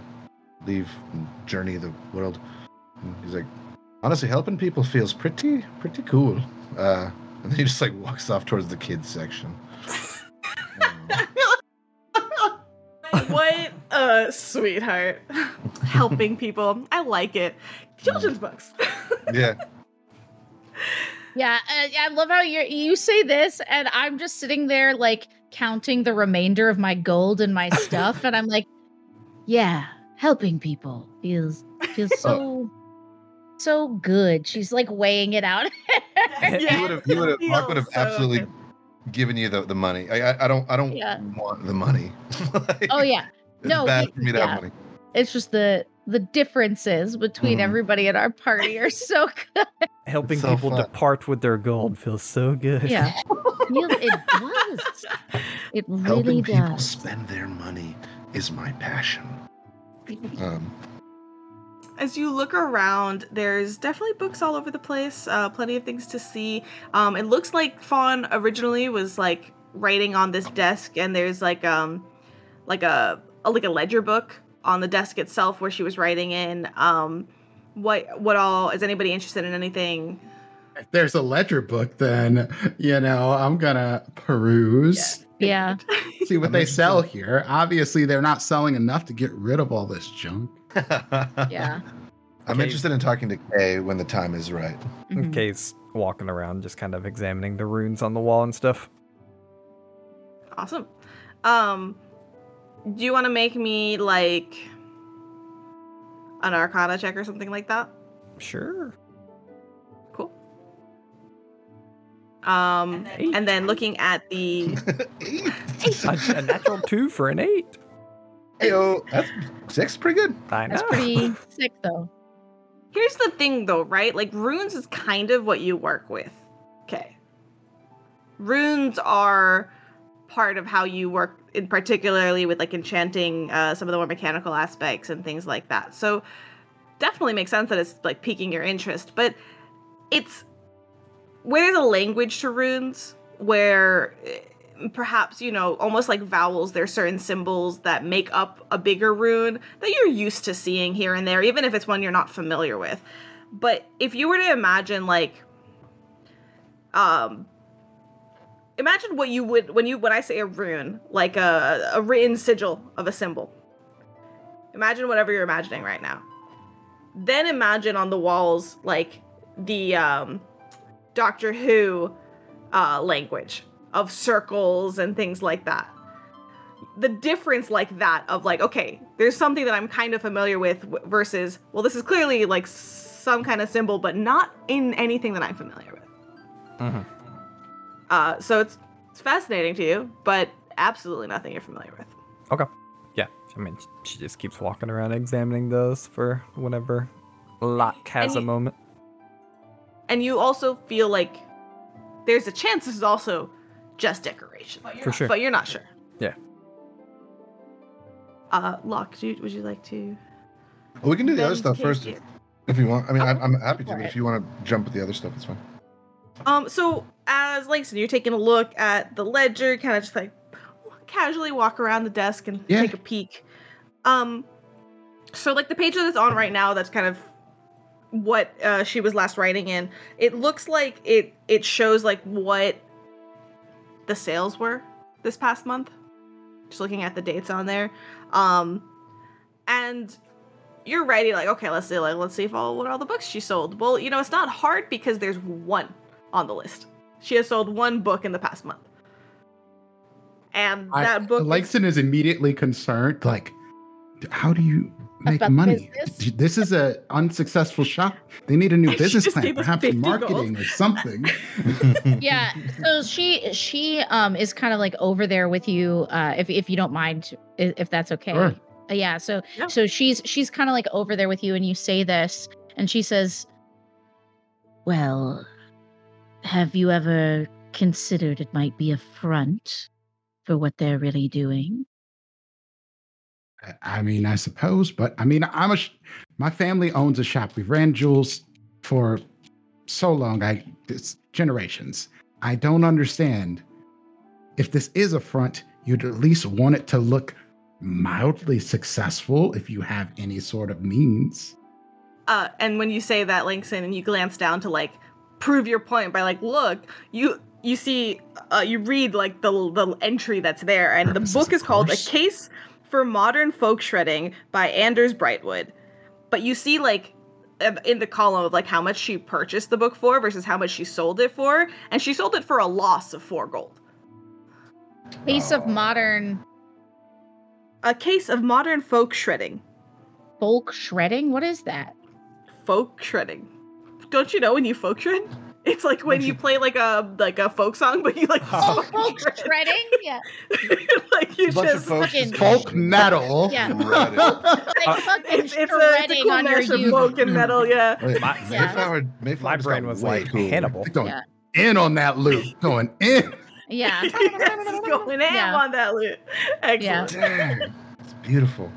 leave and journey the world. And he's like honestly helping people feels pretty pretty cool. Uh and then he just like walks off towards the kids section. What a sweetheart. Helping people. I like it. Children's books. yeah. Yeah, uh, I love how you you say this, and I'm just sitting there like counting the remainder of my gold and my stuff, and I'm like, yeah, helping people feels feels so so good. She's like weighing it out. He would have. He would have. Mark would have so absolutely good. given you the, the money. I, I I don't I don't Yeah. want the money. Like, oh yeah, it's no, bad he- for me to yeah. have money. it's just the the differences between Mhm. everybody at our party are so good. Helping so people fun. depart with their gold feels so good. Yeah, Feel- it does. It really does. Helping people does. spend their money is my passion. Um, As you look around, there's definitely books all over the place. Uh, plenty of things to see. Um, it looks like Fawn originally was like writing on this desk, and there's like um, like a, a like a ledger book on the desk itself where she was writing in. Um, what what all is anybody interested in anything? If there's a ledger book, then you know I'm gonna peruse, Yeah. see what they interested. sell here. Obviously, they're not selling enough to get rid of all this junk. Yeah. I'm Okay. interested in talking to Kay when the time is right. Mhm. Kay's walking around, just kind of examining the runes on the wall and stuff. Awesome. Um, do you want to make me like an Arcana check or something like that? Sure. Um, An and then looking at the a, a natural two for an eight. Heyo, that's six, pretty good. I know. That's pretty sick though. here's the thing though, right? Like runes is kind of what you work with. Okay. Runes are part of how you work in particularly with like enchanting uh, some of the more mechanical aspects and things like that. So definitely makes sense that it's like piquing your interest, but it's where there's a language to runes where eh, perhaps you know almost like vowels there's certain symbols that make up a bigger rune that you're used to seeing here and there even if it's one you're not familiar with. But if you were to imagine like um imagine what you would when you when i say a rune like a, a written sigil of a symbol. Imagine whatever you're imagining right now. Then imagine on the walls like the um doctor who uh language of circles and things like that. The difference like that of like okay, there's something that I'm kind of familiar with versus well this is clearly like some kind of symbol but not in anything that I'm familiar with. Mhm. Uh so it's it's fascinating to you, but absolutely nothing you're familiar with. Okay. Yeah. I mean, she just keeps walking around examining those for whenever Locke has a moment. And you also feel like there's a chance this is also just decoration. For sure. But you're not sure. Yeah. Uh Locke, do you, would you like to Well, we can do the other stuff first if, if you want. I mean, I'm, I'm happy to, but if you want to jump with the other stuff, it's fine. Um, so as Langston, you're taking a look at the ledger, kind of just like casually walk around the desk and Yeah. take a peek. Um, so like the page that it's on right now, that's kind of what uh, she was last writing in. It looks like it it shows like what the sales were this past month. Just looking at the dates on there, um, and you're ready. Like, okay, let's see. Like, let's see if all what all the books she sold. Well, you know, it's not hard because there's one on the list. She has sold one book in the past month. And I, that book Langston is immediately concerned. Like, how do you make About money? business? This is a unsuccessful shop. They need a new business plan, perhaps marketing or something. yeah so she she um is kind of like over there with you uh if if you don't mind if that's okay Sure. Uh, yeah so Yeah. so she's she's kind of like over there with you and you say this and she says well have you ever considered it might be a front for what they're really doing I- mean, I suppose, but I mean, I'm a. Sh- my family owns a shop. We've ran jewels for so long. I it's generations. I don't understand. If this is a front, you'd at least want it to look mildly successful if you have any sort of means. uh and when you say that Langston and you glance down to like prove your point by like look, you you see uh, you read like the the entry that's there and the book is called A. Case for Modern Folk Shredding by Anders Brightwood. But you see like uh, in the column of like how much she purchased the book for versus how much she sold it for and she sold it for a loss of 4 gold. Case of modern A case of modern folk shredding. folk shredding what is that Folk shredding. Don't you know when you folk shred? It's like when you play like a like a folk song, but you like oh folk folk shred. shredding yeah like you bunch just fucking- just Folk metal. Yeah. Like fucking it's, it's, a, it's a cool on your mash of folk and metal, yeah. My- Yeah. Mayflower, Mayflower My brain was like cooler. Hannibal. Going Yeah. in on that loop. Going in. yeah It's going in Yeah. on that loot. Excellent. Dang, it's beautiful.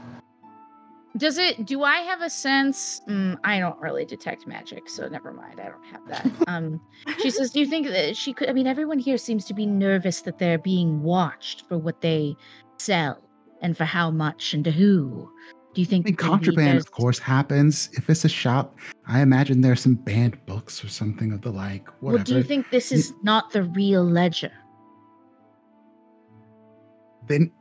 Does it? Do I have a sense? Mm, I don't really detect magic, so never mind. I don't have that. Um, she says, "Do you think that she could?" I mean, everyone here seems to be nervous that they're being watched for what they sell and for how much and to who. Do you I think mean, contraband, of course, happens. If it's a shop, I imagine there's some banned books or something of the like. Whatever. Well, do you think this is not the real ledger? then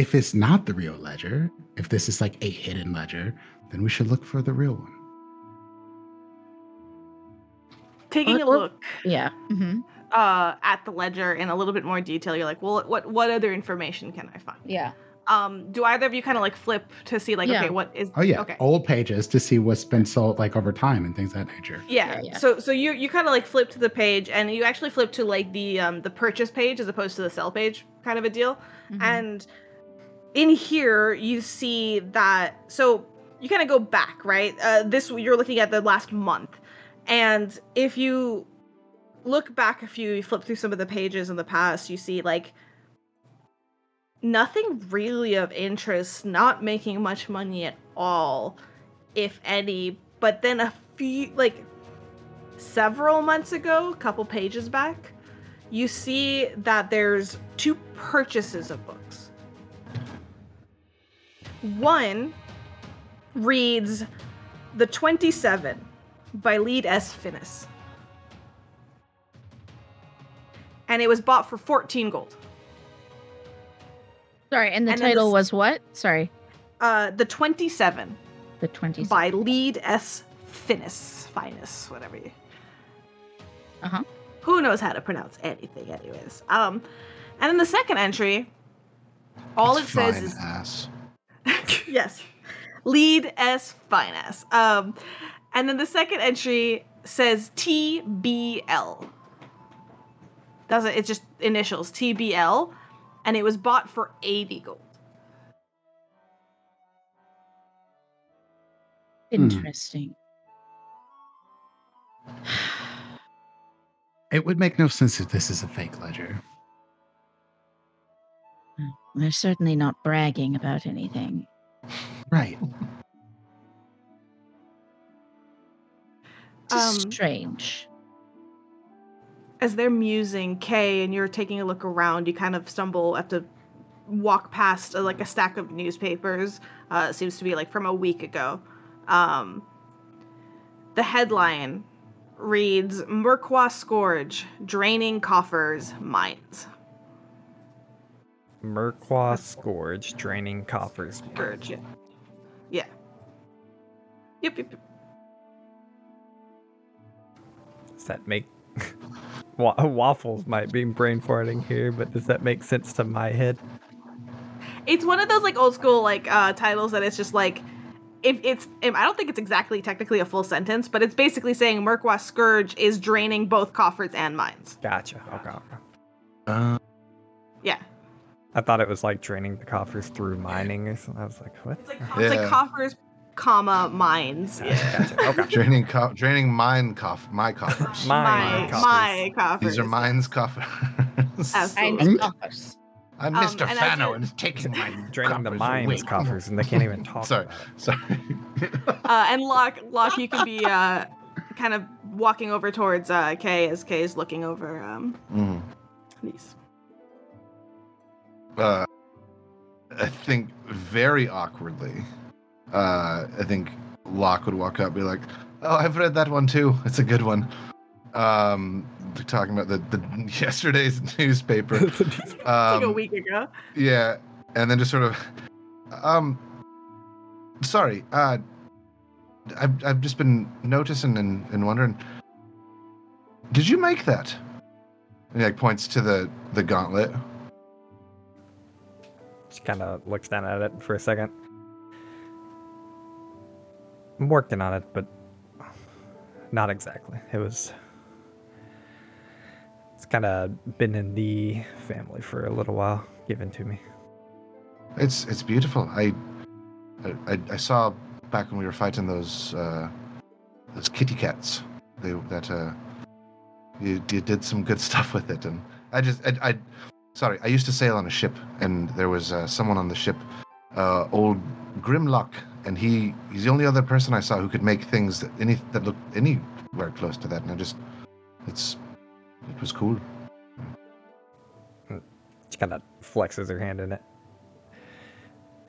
if it's not the real ledger, if this is like a hidden ledger, then we should look for the real one. Taking a look Yeah. hmm uh, at the ledger in a little bit more detail, you're like, well, what what other information can I find? Yeah. Um, do either of you kind of like flip to see like, Yeah. okay, what is? Oh yeah, Okay. old pages to see what's been sold like over time and things of that nature. Yeah. Yeah, yeah. So so you you kind of like flip to the page and you actually flip to like the um the purchase page as opposed to the sell page kind of a deal. Mhm. And in here you see that so you kind of go back, right? Uh this you're looking at the last month. And if you look back a few, you flip through some of the pages in the past, you see like nothing really of interest, not making much money at all, if any. But then a few, like several months ago, a couple pages back, you see that there's two purchases of books. One reads The 27 by Lead S. Finnis. And it was bought for 14 gold. Sorry, and the and title this- was what? Sorry, Uh, the 27 the twenty. by Lead S. Finnis. Finus, whatever you. Uh-huh. who knows how to pronounce anything, anyways. Um, and then the second entry, all It's it says fine is ass. yes, lead S fine ass. Um, and then the second entry says TBL. That's it. It's just initials TBL, and it was bought for eighty gold. Interesting. It would make no sense if this is a fake ledger. They're certainly not bragging about anything. Right. It's Um, strange. as they're musing Kay and you're taking a look around, you kind of stumble have to walk past uh, like a stack of newspapers. Uh, seems to be like from a week ago. Um, the headline reads Merqua Scourge, draining coffers, mines. Merqua Scourge, draining coffers. Scourge, yeah. Yeah. Yep, yep, yep. Does that make Wa- waffles might be brain farting here, but does that make sense to my head? It's one of those like old school like uh, titles that it's just like if it's I don't think it's exactly technically a full sentence, but it's basically saying Merqua Scourge is draining both coffers and mines. Gotcha. Okay. okay. Uh, Yeah. I thought it was like draining the coffers through mining or something. I was like, what? It's like, it's like coffers, comma mines. Yeah. Gotcha. Okay. draining, co- draining mine coff, my coffers. Mine my coffers. my coffers. These are mine's coffers. Absolutely. And coffers. I'm Um, Mr. Fano you're- and is taking my Draining the mines away. coffers, and they can't even talk Sorry, about it. sorry. Uh, and Locke, Locke, you can be uh, kind of walking over towards uh, Kay as Kay is looking over um, Mm. these. Uh, I think very awkwardly, uh, I think Locke would walk up and be like, "Oh, I've read that one too. It's a good one." Um, talking about the, the yesterday's newspaper. It's like a Um, week ago. yeah, and then just sort of, um, sorry. Uh, I've I've just been noticing and, and wondering. Did you make that? And he like points to the the gauntlet. She kind of looks down at it for a second. I'm working on it, but not exactly. It was. It's kind of been in the family for a little while, given to me. It's it's beautiful. I I, I saw back when we were fighting those uh, those kitty cats. They that uh, you, you did some good stuff with it, and I just I, I sorry. I used to sail on a ship, and there was uh, someone on the ship, uh, old Grimlock, and he he's the only other person I saw who could make things that any that looked anywhere close to that, and I just it's it was cool. She kind of flexes her hand in it.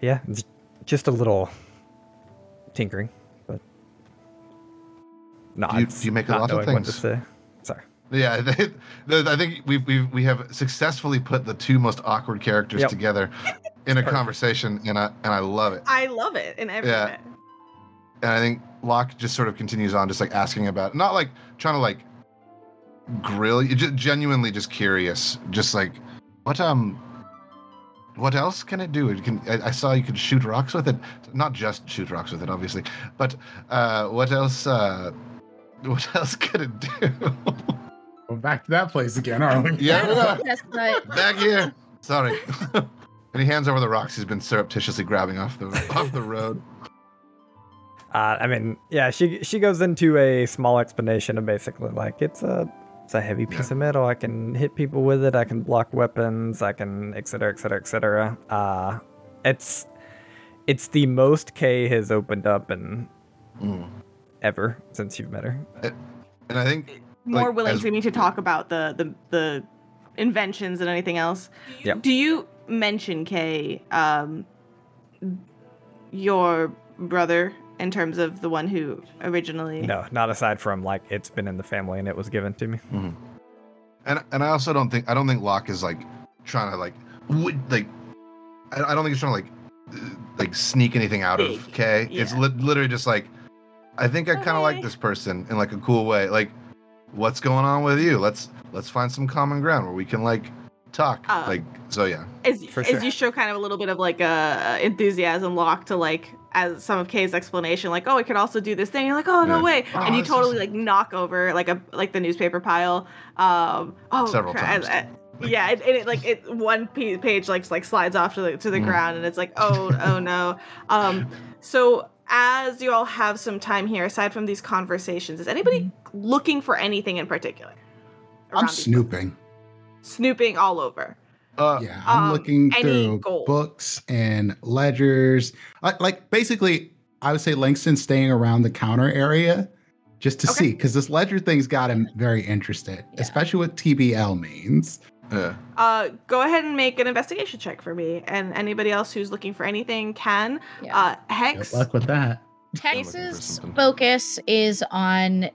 Yeah, it's just a little tinkering, but no, Do you- do you make a not lot of knowing what to things? Say. Sorry. Yeah, they, the, I think we've, we've we have successfully put the two most awkward characters Yep. together in a Perfect. conversation, and I and I love it. I love it in every Yeah. way. And I think Locke just sort of continues on, just like asking about, not like trying to like grill you, just genuinely just curious, just like what um, what else can it do? It can I, I saw you could shoot rocks with it, not just shoot rocks with it, obviously, but uh, what else? Uh, what else could it do? We're back to that place again, aren't we? yeah, we are. Yes, but back here. Sorry. and he hands over the rocks he's been surreptitiously grabbing off the off the road. Uh, I mean, yeah, she she goes into a small explanation of basically like it's a it's a heavy piece Yeah. of metal. I can hit people with it. I can block weapons. I can et cetera, et cetera, et cetera. Uh, it's it's the most Kay has opened up in Mm. ever since you've met her. And I think More Like, willing as- to me to talk about the the the inventions and anything else. Yep. Do you mention Kay, um, your brother, in terms of the one who originally? No, not aside from like it's been in the family and it was given to me. and and I also don't think I don't think Locke is like trying to like would like I, I don't think he's trying to like uh, like sneak anything out of Big, Kay. It's li- literally just like I think I kind of like this person in like a cool way. Like what's going on with you? Let's let's find some common ground where we can like talk. Uh, like so, yeah. as, For as you show kind of a little bit of like a enthusiasm Locke to like as some of Kay's explanation, like, oh, I could also do this thing. You're like, oh no Yeah. way, Oh, and you totally is- like knock over like a like the newspaper pile. Um, oh, Several cra- times. and- and- yeah, and, and it like it one page like like slides off to the to the Mhm. ground, and it's like, oh oh no. Um, so as you all have some time here, aside from these conversations, is anybody looking for anything in particular? I'm around books? snooping. snooping all over. Uh, Yeah, I'm um, looking any through gold? books and ledgers. Like, like basically, I would say Langston's staying around the counter area just to Okay. see because this ledger thing's got him very interested, Yeah. especially what TBL means. Yeah. Uh, go ahead and make an investigation check for me, and anybody else who's looking for anything can. Yeah. Uh, Hex. Good luck with that. looking for Texas something. focus is on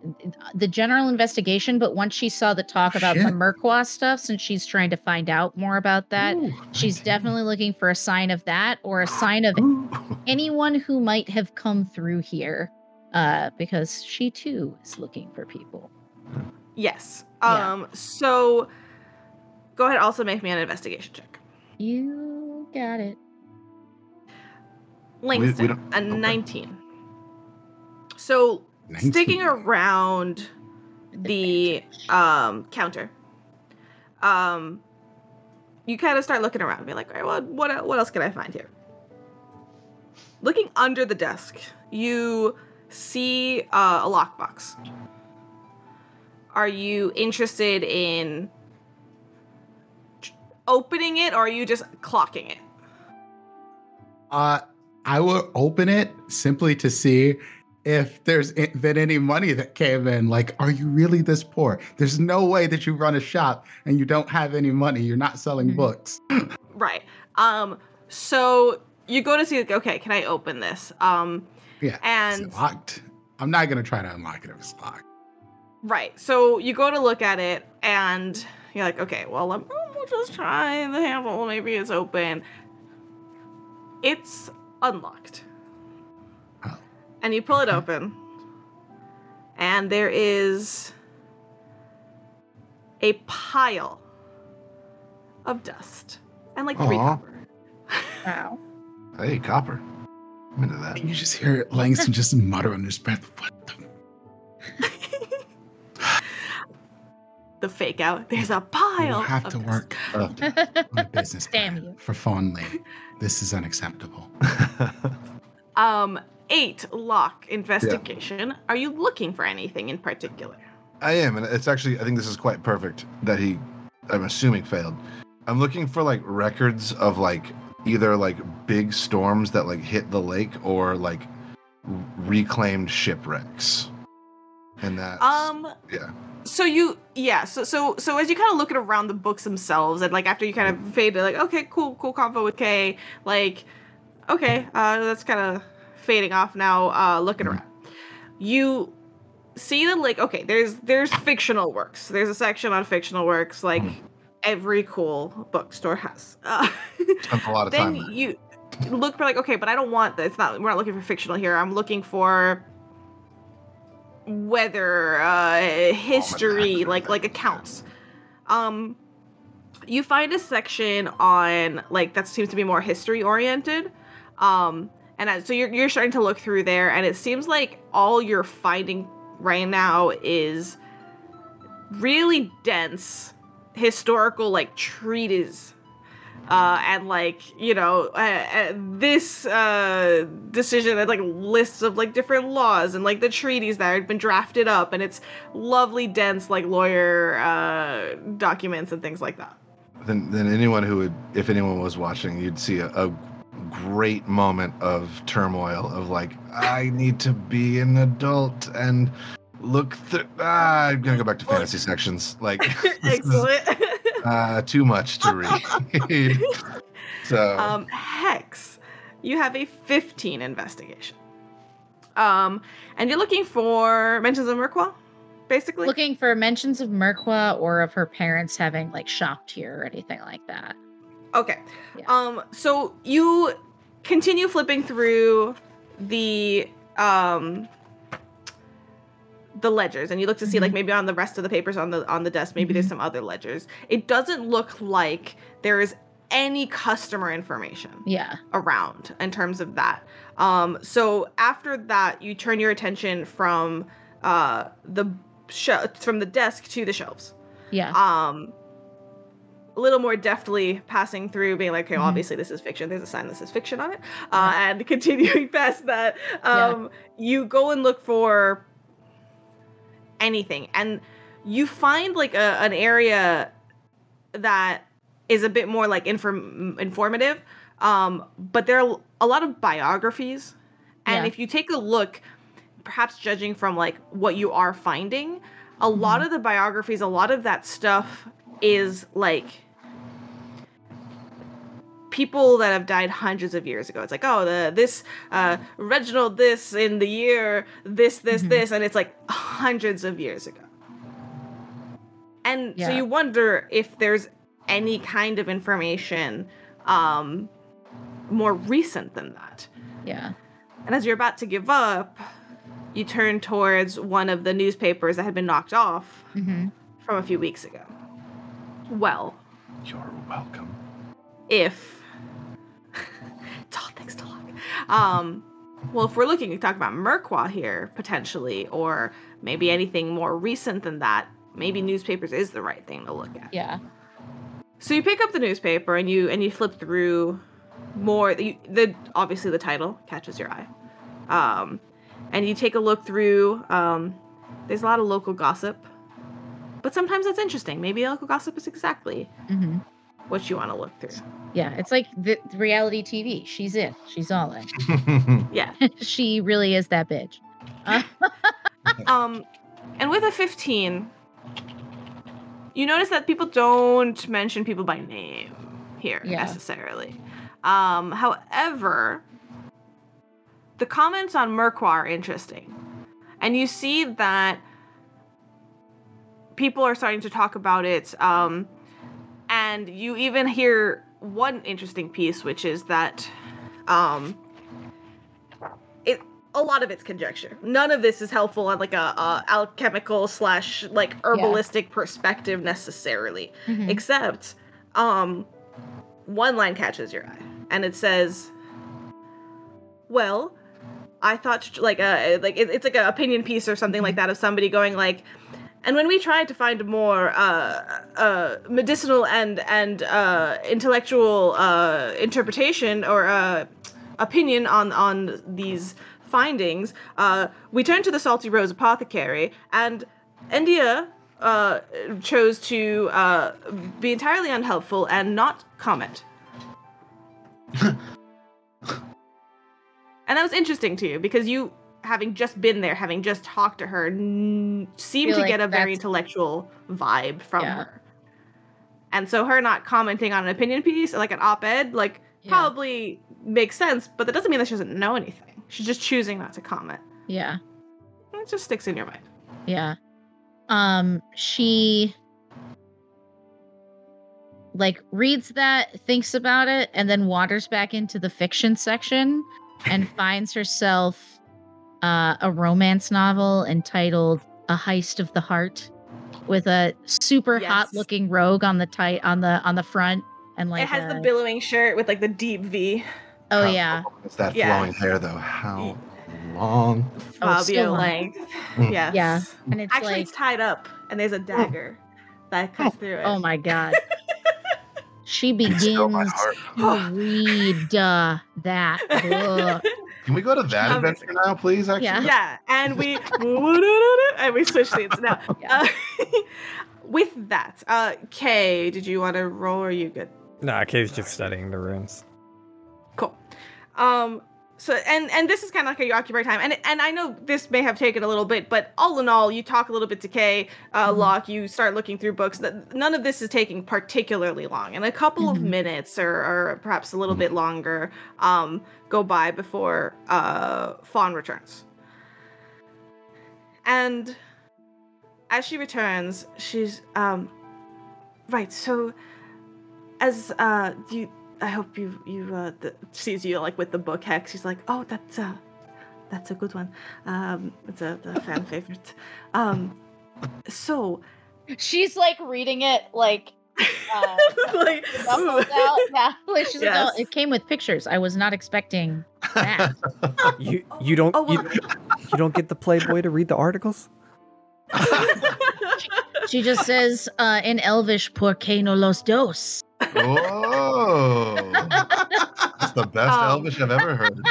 the general investigation, but once she saw the talk about the Shit. Merqua stuff, since she's trying to find out more about that, Ooh, she's okay. definitely looking for a sign of that or a sign of Ooh. anyone who might have come through here, uh, because she too is looking for people. Yes. Yeah. Um. So, go ahead. Also, make me an investigation check. You got it. Langston, don't- a okay. nineteen. So, 19. sticking around the um counter, um, you kind of start looking around, be like, all right, well, what what else can I find here? Looking under the desk, you see uh, a lockbox. Are you interested in ch- opening it, or are you just clocking it? Uh, I will open it simply to see if there's been any money that came in. Like, are you really this poor? There's no way that you run a shop and you don't have any money. You're not selling Mhm. books. Right. Um. So you go to see, like, okay, can I open this? Um. Yeah. And it's locked. I'm not gonna try to unlock it if it's locked. right. So you go to look at it, and you're like, okay, well, let- we'll just try the handle. Maybe it's open. It's unlocked. Oh. And you pull it open, and there is a pile of dust and like three Aw. copper. Wow. Hey, copper. I'm into that. And you just hear Langston just mutter under his breath, "What the?" the fake out. There's a pile. You have of to dust. work on a business Damn you. for Fawn Lane. This is unacceptable. Um, eight Locke investigation. Are you looking for anything in particular? I am, and it's actually I think this is quite perfect that he I'm assuming failed. I'm looking for like records of like either like big storms that like hit the lake or like reclaimed shipwrecks. And that Um, yeah. So you, yeah. So so so as you kind of look at around the books themselves, and like after you kind of fade to like, okay, cool, cool convo with Kay. Like, okay, uh, that's kind of fading off now. Uh, looking around, you see that like okay, there's there's fictional works. There's a section on fictional works, like Mhm. every cool bookstore has. Uh, Spent a lot of time. then there. you look for like okay but i don't want that it's not we're not looking for fictional here i'm looking for weather uh history Almanacs like like accounts. Um you find a section on like that seems to be more history oriented. Um and so you're, you're starting to look through there and it seems like all you're finding right now is really dense historical like treatise uh, and like you know uh, uh, this uh, decision and like lists of like different laws and like the treaties that had been drafted up and it's lovely dense like lawyer uh, documents and things like that. Then then anyone who would if anyone was watching you'd see a, a great moment of turmoil of like i need to be an adult and look through ah, i'm gonna go back to fantasy sections like this is, uh, too much to read so um hex you have a 15 investigation um and you're looking for mentions of Merqua, basically Looking for mentions of Merqua or of her parents having like shopped here or anything like that. Okay. Yeah. Um so you continue flipping through the um the ledgers and you look to see like Mhm. maybe on the rest of the papers on the on the desk maybe there's some other ledgers it doesn't look like there is any customer information Yeah. around in terms of that um so after that you turn your attention from uh the from the desk to the shelves Yeah. um a little more deftly passing through being like okay well, Mhm. obviously this is fiction there's a sign that says fiction on it uh, and continuing past that um you go and look for anything. And you find like a, an area that is a bit more like inform- informative um but there are a lot of biographies. And Yeah. if you take a look perhaps judging from like what you are finding a lot of the biographies a lot of that stuff is like people that have died hundreds of years ago. It's like oh the this uh reginald this in the year this this Mhm. this. And it's like hundreds of years ago. And so you wonder if there's any kind of information um more recent than that. Yeah. and as you're about to give up you turn towards one of the newspapers that had been knocked off hmm from a few weeks ago. Well You're welcome. if it's all thanks to luck. Um, well, if we're looking to talk about Merqua here potentially, or maybe anything more recent than that, maybe newspapers is the right thing to look at. Yeah. So you pick up the newspaper and you and you flip through more. You, the obviously the title catches your eye, um, and you take a look through. Um, there's a lot of local gossip, but sometimes that's interesting. Maybe local gossip is exactly hmm what you want to look through. Yeah. It's like the, the reality TV. She's in. She's all in. Yeah. she really is that bitch. Um, and with a 15, you notice that people don't mention people by name here Yeah. necessarily. Um, however, the comments on Merqua are interesting. And you see that people are starting to talk about it. Um, and you even hear one interesting piece, which is that um, it a lot of it's conjecture. None of this is helpful on like a, a alchemical slash like herbalistic perspective necessarily, mhm. except um, one line catches your eye, and it says, "Well." I thought like a like it, it's like an opinion piece or something like that of somebody going like, and when we tried to find a more uh, uh, medicinal and and uh, intellectual uh, interpretation or uh, opinion on on these findings, uh, we turned to the Salty Rose Apothecary, and India uh, chose to uh, be entirely unhelpful and not comment. and that was interesting to you because you, having just been there, having just talked to her, n- seemed to like get a very intellectual vibe from Yeah. her. And so her not commenting on an opinion piece, like an op-ed, like Yeah. probably makes sense, but that doesn't mean that she doesn't know anything. She's just choosing not to comment. Yeah. It just sticks in your mind. Yeah. Um she like reads that, thinks about it, and then wanders back into the fiction section and finds herself uh, a romance novel entitled A Heist of the Heart with a super Yes. hot looking rogue on the tight on the on the front and like it has a- the billowing shirt with like the deep V. Oh How yeah. long is that Yeah. flowing hair though? How long? Oh, it's Fabio so long. length. Mm. Yes. Yeah. And it's Actually, like it's tied up, and there's a dagger that cuts through it. oh my god. she begins stole my heart. to read uh, that book. Can we go to that Um, adventure now, please? Actually, Yeah. yeah, and we and we switch scenes now. Yeah. Uh, with that, uh, Kay, did you want to roll? Or are you good? Nah, Kay's just studying the runes. Cool. Um. So and and this is kind of like how you occupy time, and and I know this may have taken a little bit, but all in all, you talk a little bit to Kay, uh, Mhm. Locke. You start looking through books. That none of this is taking particularly long, and a couple of Mhm. minutes or or perhaps a little bit longer um go by before uh Fawn returns. And as she returns, she's um right. So as uh you I hope you you uh the, sees you like with the book hex. She's like, "Oh, that's uh that's a good one. Um, it's a, a fan favorite. Um, so, She's like reading it like uh, like, out. Yeah, like she's like, oh, it came with pictures. I was not expecting that. You you don't Oh, you, well- you don't get the Playboy to read the articles? she just says uh, in Elvish, "Por qué no los dos?" Oh, that's the best Um. Elvish I've ever heard.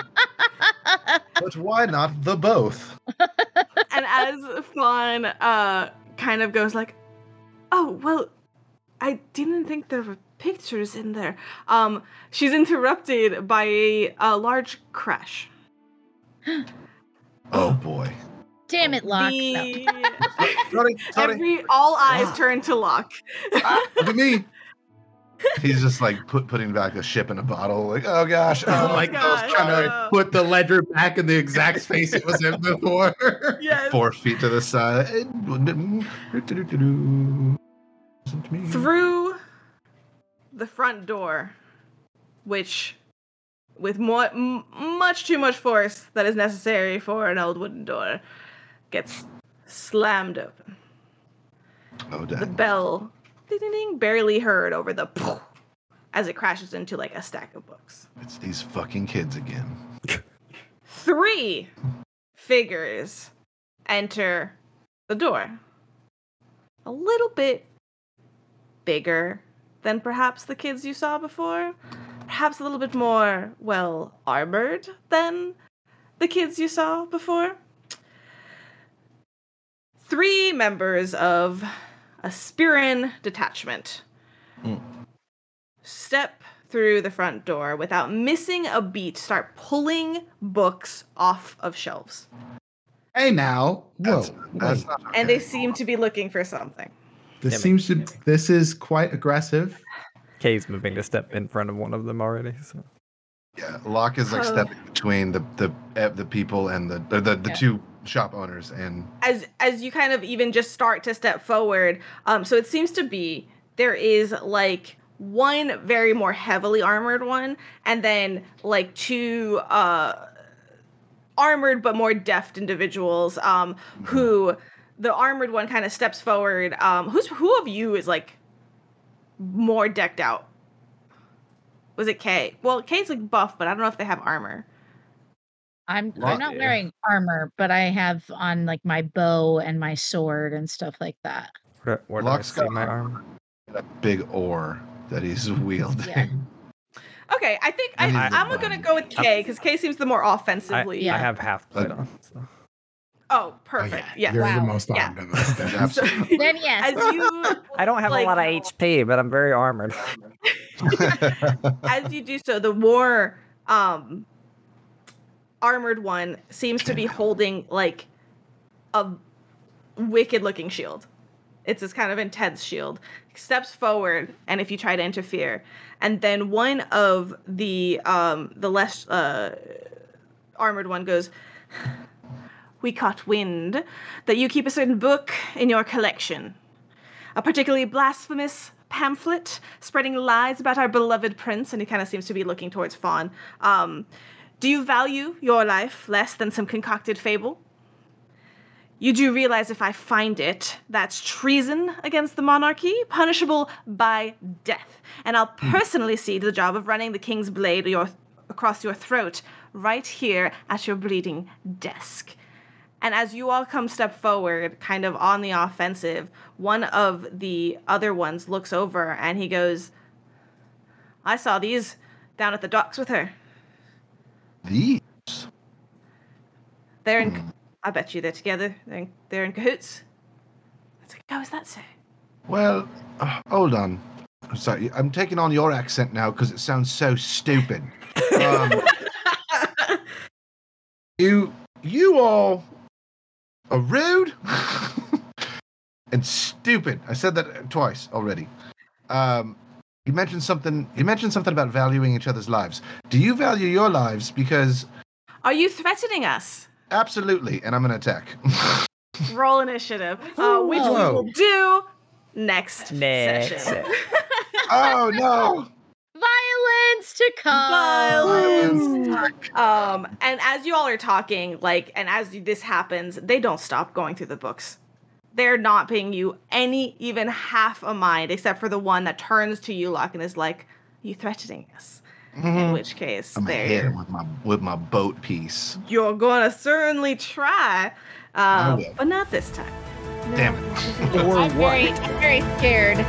But why not the both? and as Fawn uh, kind of goes like, "Oh well, I didn't think there were pictures in there." Um, she's interrupted by a, a large crash. Oh boy. Damn it, Locke. No. The- Sorry, sorry. Every all eyes Ah. turn to Locke. Ah, look at me. He's just like put, putting back a ship in a bottle. Like, oh gosh. Oh, Oh, was gosh. trying to Oh. put the ledger back in the exact space it was in before. Yes. Four feet to the side. To through the front door, which, with more, m- much too much force that is necessary for an old wooden door, gets slammed open. Oh The bell, ding ding ding, barely heard over the poof, as it crashes into like a stack of books. It's these fucking kids again. Three figures enter the door. A little bit bigger than perhaps the kids you saw before. Perhaps a little bit more, well, armored than the kids you saw before. Three members of a Spirin detachment Mm. step through the front door without missing a beat, start pulling books off of shelves. hey now, whoa, That's, that's wait. not And they seem to be looking for something. this Damn it. seems to this is quite aggressive. Kay's moving to step in front of one of them already. So Yeah, Locke is like Oh. stepping between the the eh, the people and the the, the, the Yeah. two shop owners and as as you kind of even just start to step forward um so it seems to be there is like one very more heavily armored one and then like two uh armored but more deft individuals um who the armored one kind of steps forward um who's who of you is like more decked out was it Kay? Well, Kay's like buff, but I don't know if they have armor. I'm Locke, I'm not yeah. wearing armor, but I have on like my bow and my sword and stuff like that. where, where do I see got my armor. arm? a big oar that he's wielding. Yeah. Okay, I think I, And he's I'm gonna go with Kay because Kay seems the more I, offensively. Yeah. I have half plate on. So. Oh, Oh, perfect. yeah, yes. you're Wow. the most Yeah. armed of us. then. Absolutely. Then yes. As you I don't have like- a lot of HP, but I'm very armored. as you do so, the more um armored one seems to be holding like a wicked looking shield. It's this kind of intense shield. Steps forward, and if you try to interfere, and then one of the um the less uh armored one goes. We caught wind that you keep a certain book in your collection. a particularly blasphemous pamphlet spreading lies about our beloved prince, and he kind of seems to be looking towards Fawn. Um, do you value your life less than some concocted fable? You do realize if I find it, that's treason against the monarchy, punishable by death. And I'll hmm. personally see to the job of running the king's blade your, across your throat right here at your bleeding desk. And as you all come step forward, kind of on the offensive, one of the other ones looks over and he goes, I saw these down at the docks with her. These. They're in, I bet you they're together. They're in, they're in cahoots. It's like, how is that so? Well, uh, hold on. I'm sorry. I'm taking on your accent now because it sounds so stupid. Um, you, you all are rude and stupid. I said that twice already. Um, you mentioned something. You mentioned something about valuing each other's lives. Do you value your lives? Because Are you threatening us? absolutely, and I'm gonna attack. Roll initiative, uh, which we will do next, Next session. oh no! Violence to come. Violence. Um, and as you all are talking, like, and as this happens, they don't stop going through the books. They're not paying you any, even half a mind, except for the one that turns to you, Locke, and is like, "You threatening us?" In Mhm. which case, I'm gonna hit they're him with my with my boat piece. you're gonna certainly try, I um, will. but not this time. Damn it. Or I'm very. I'm very scared.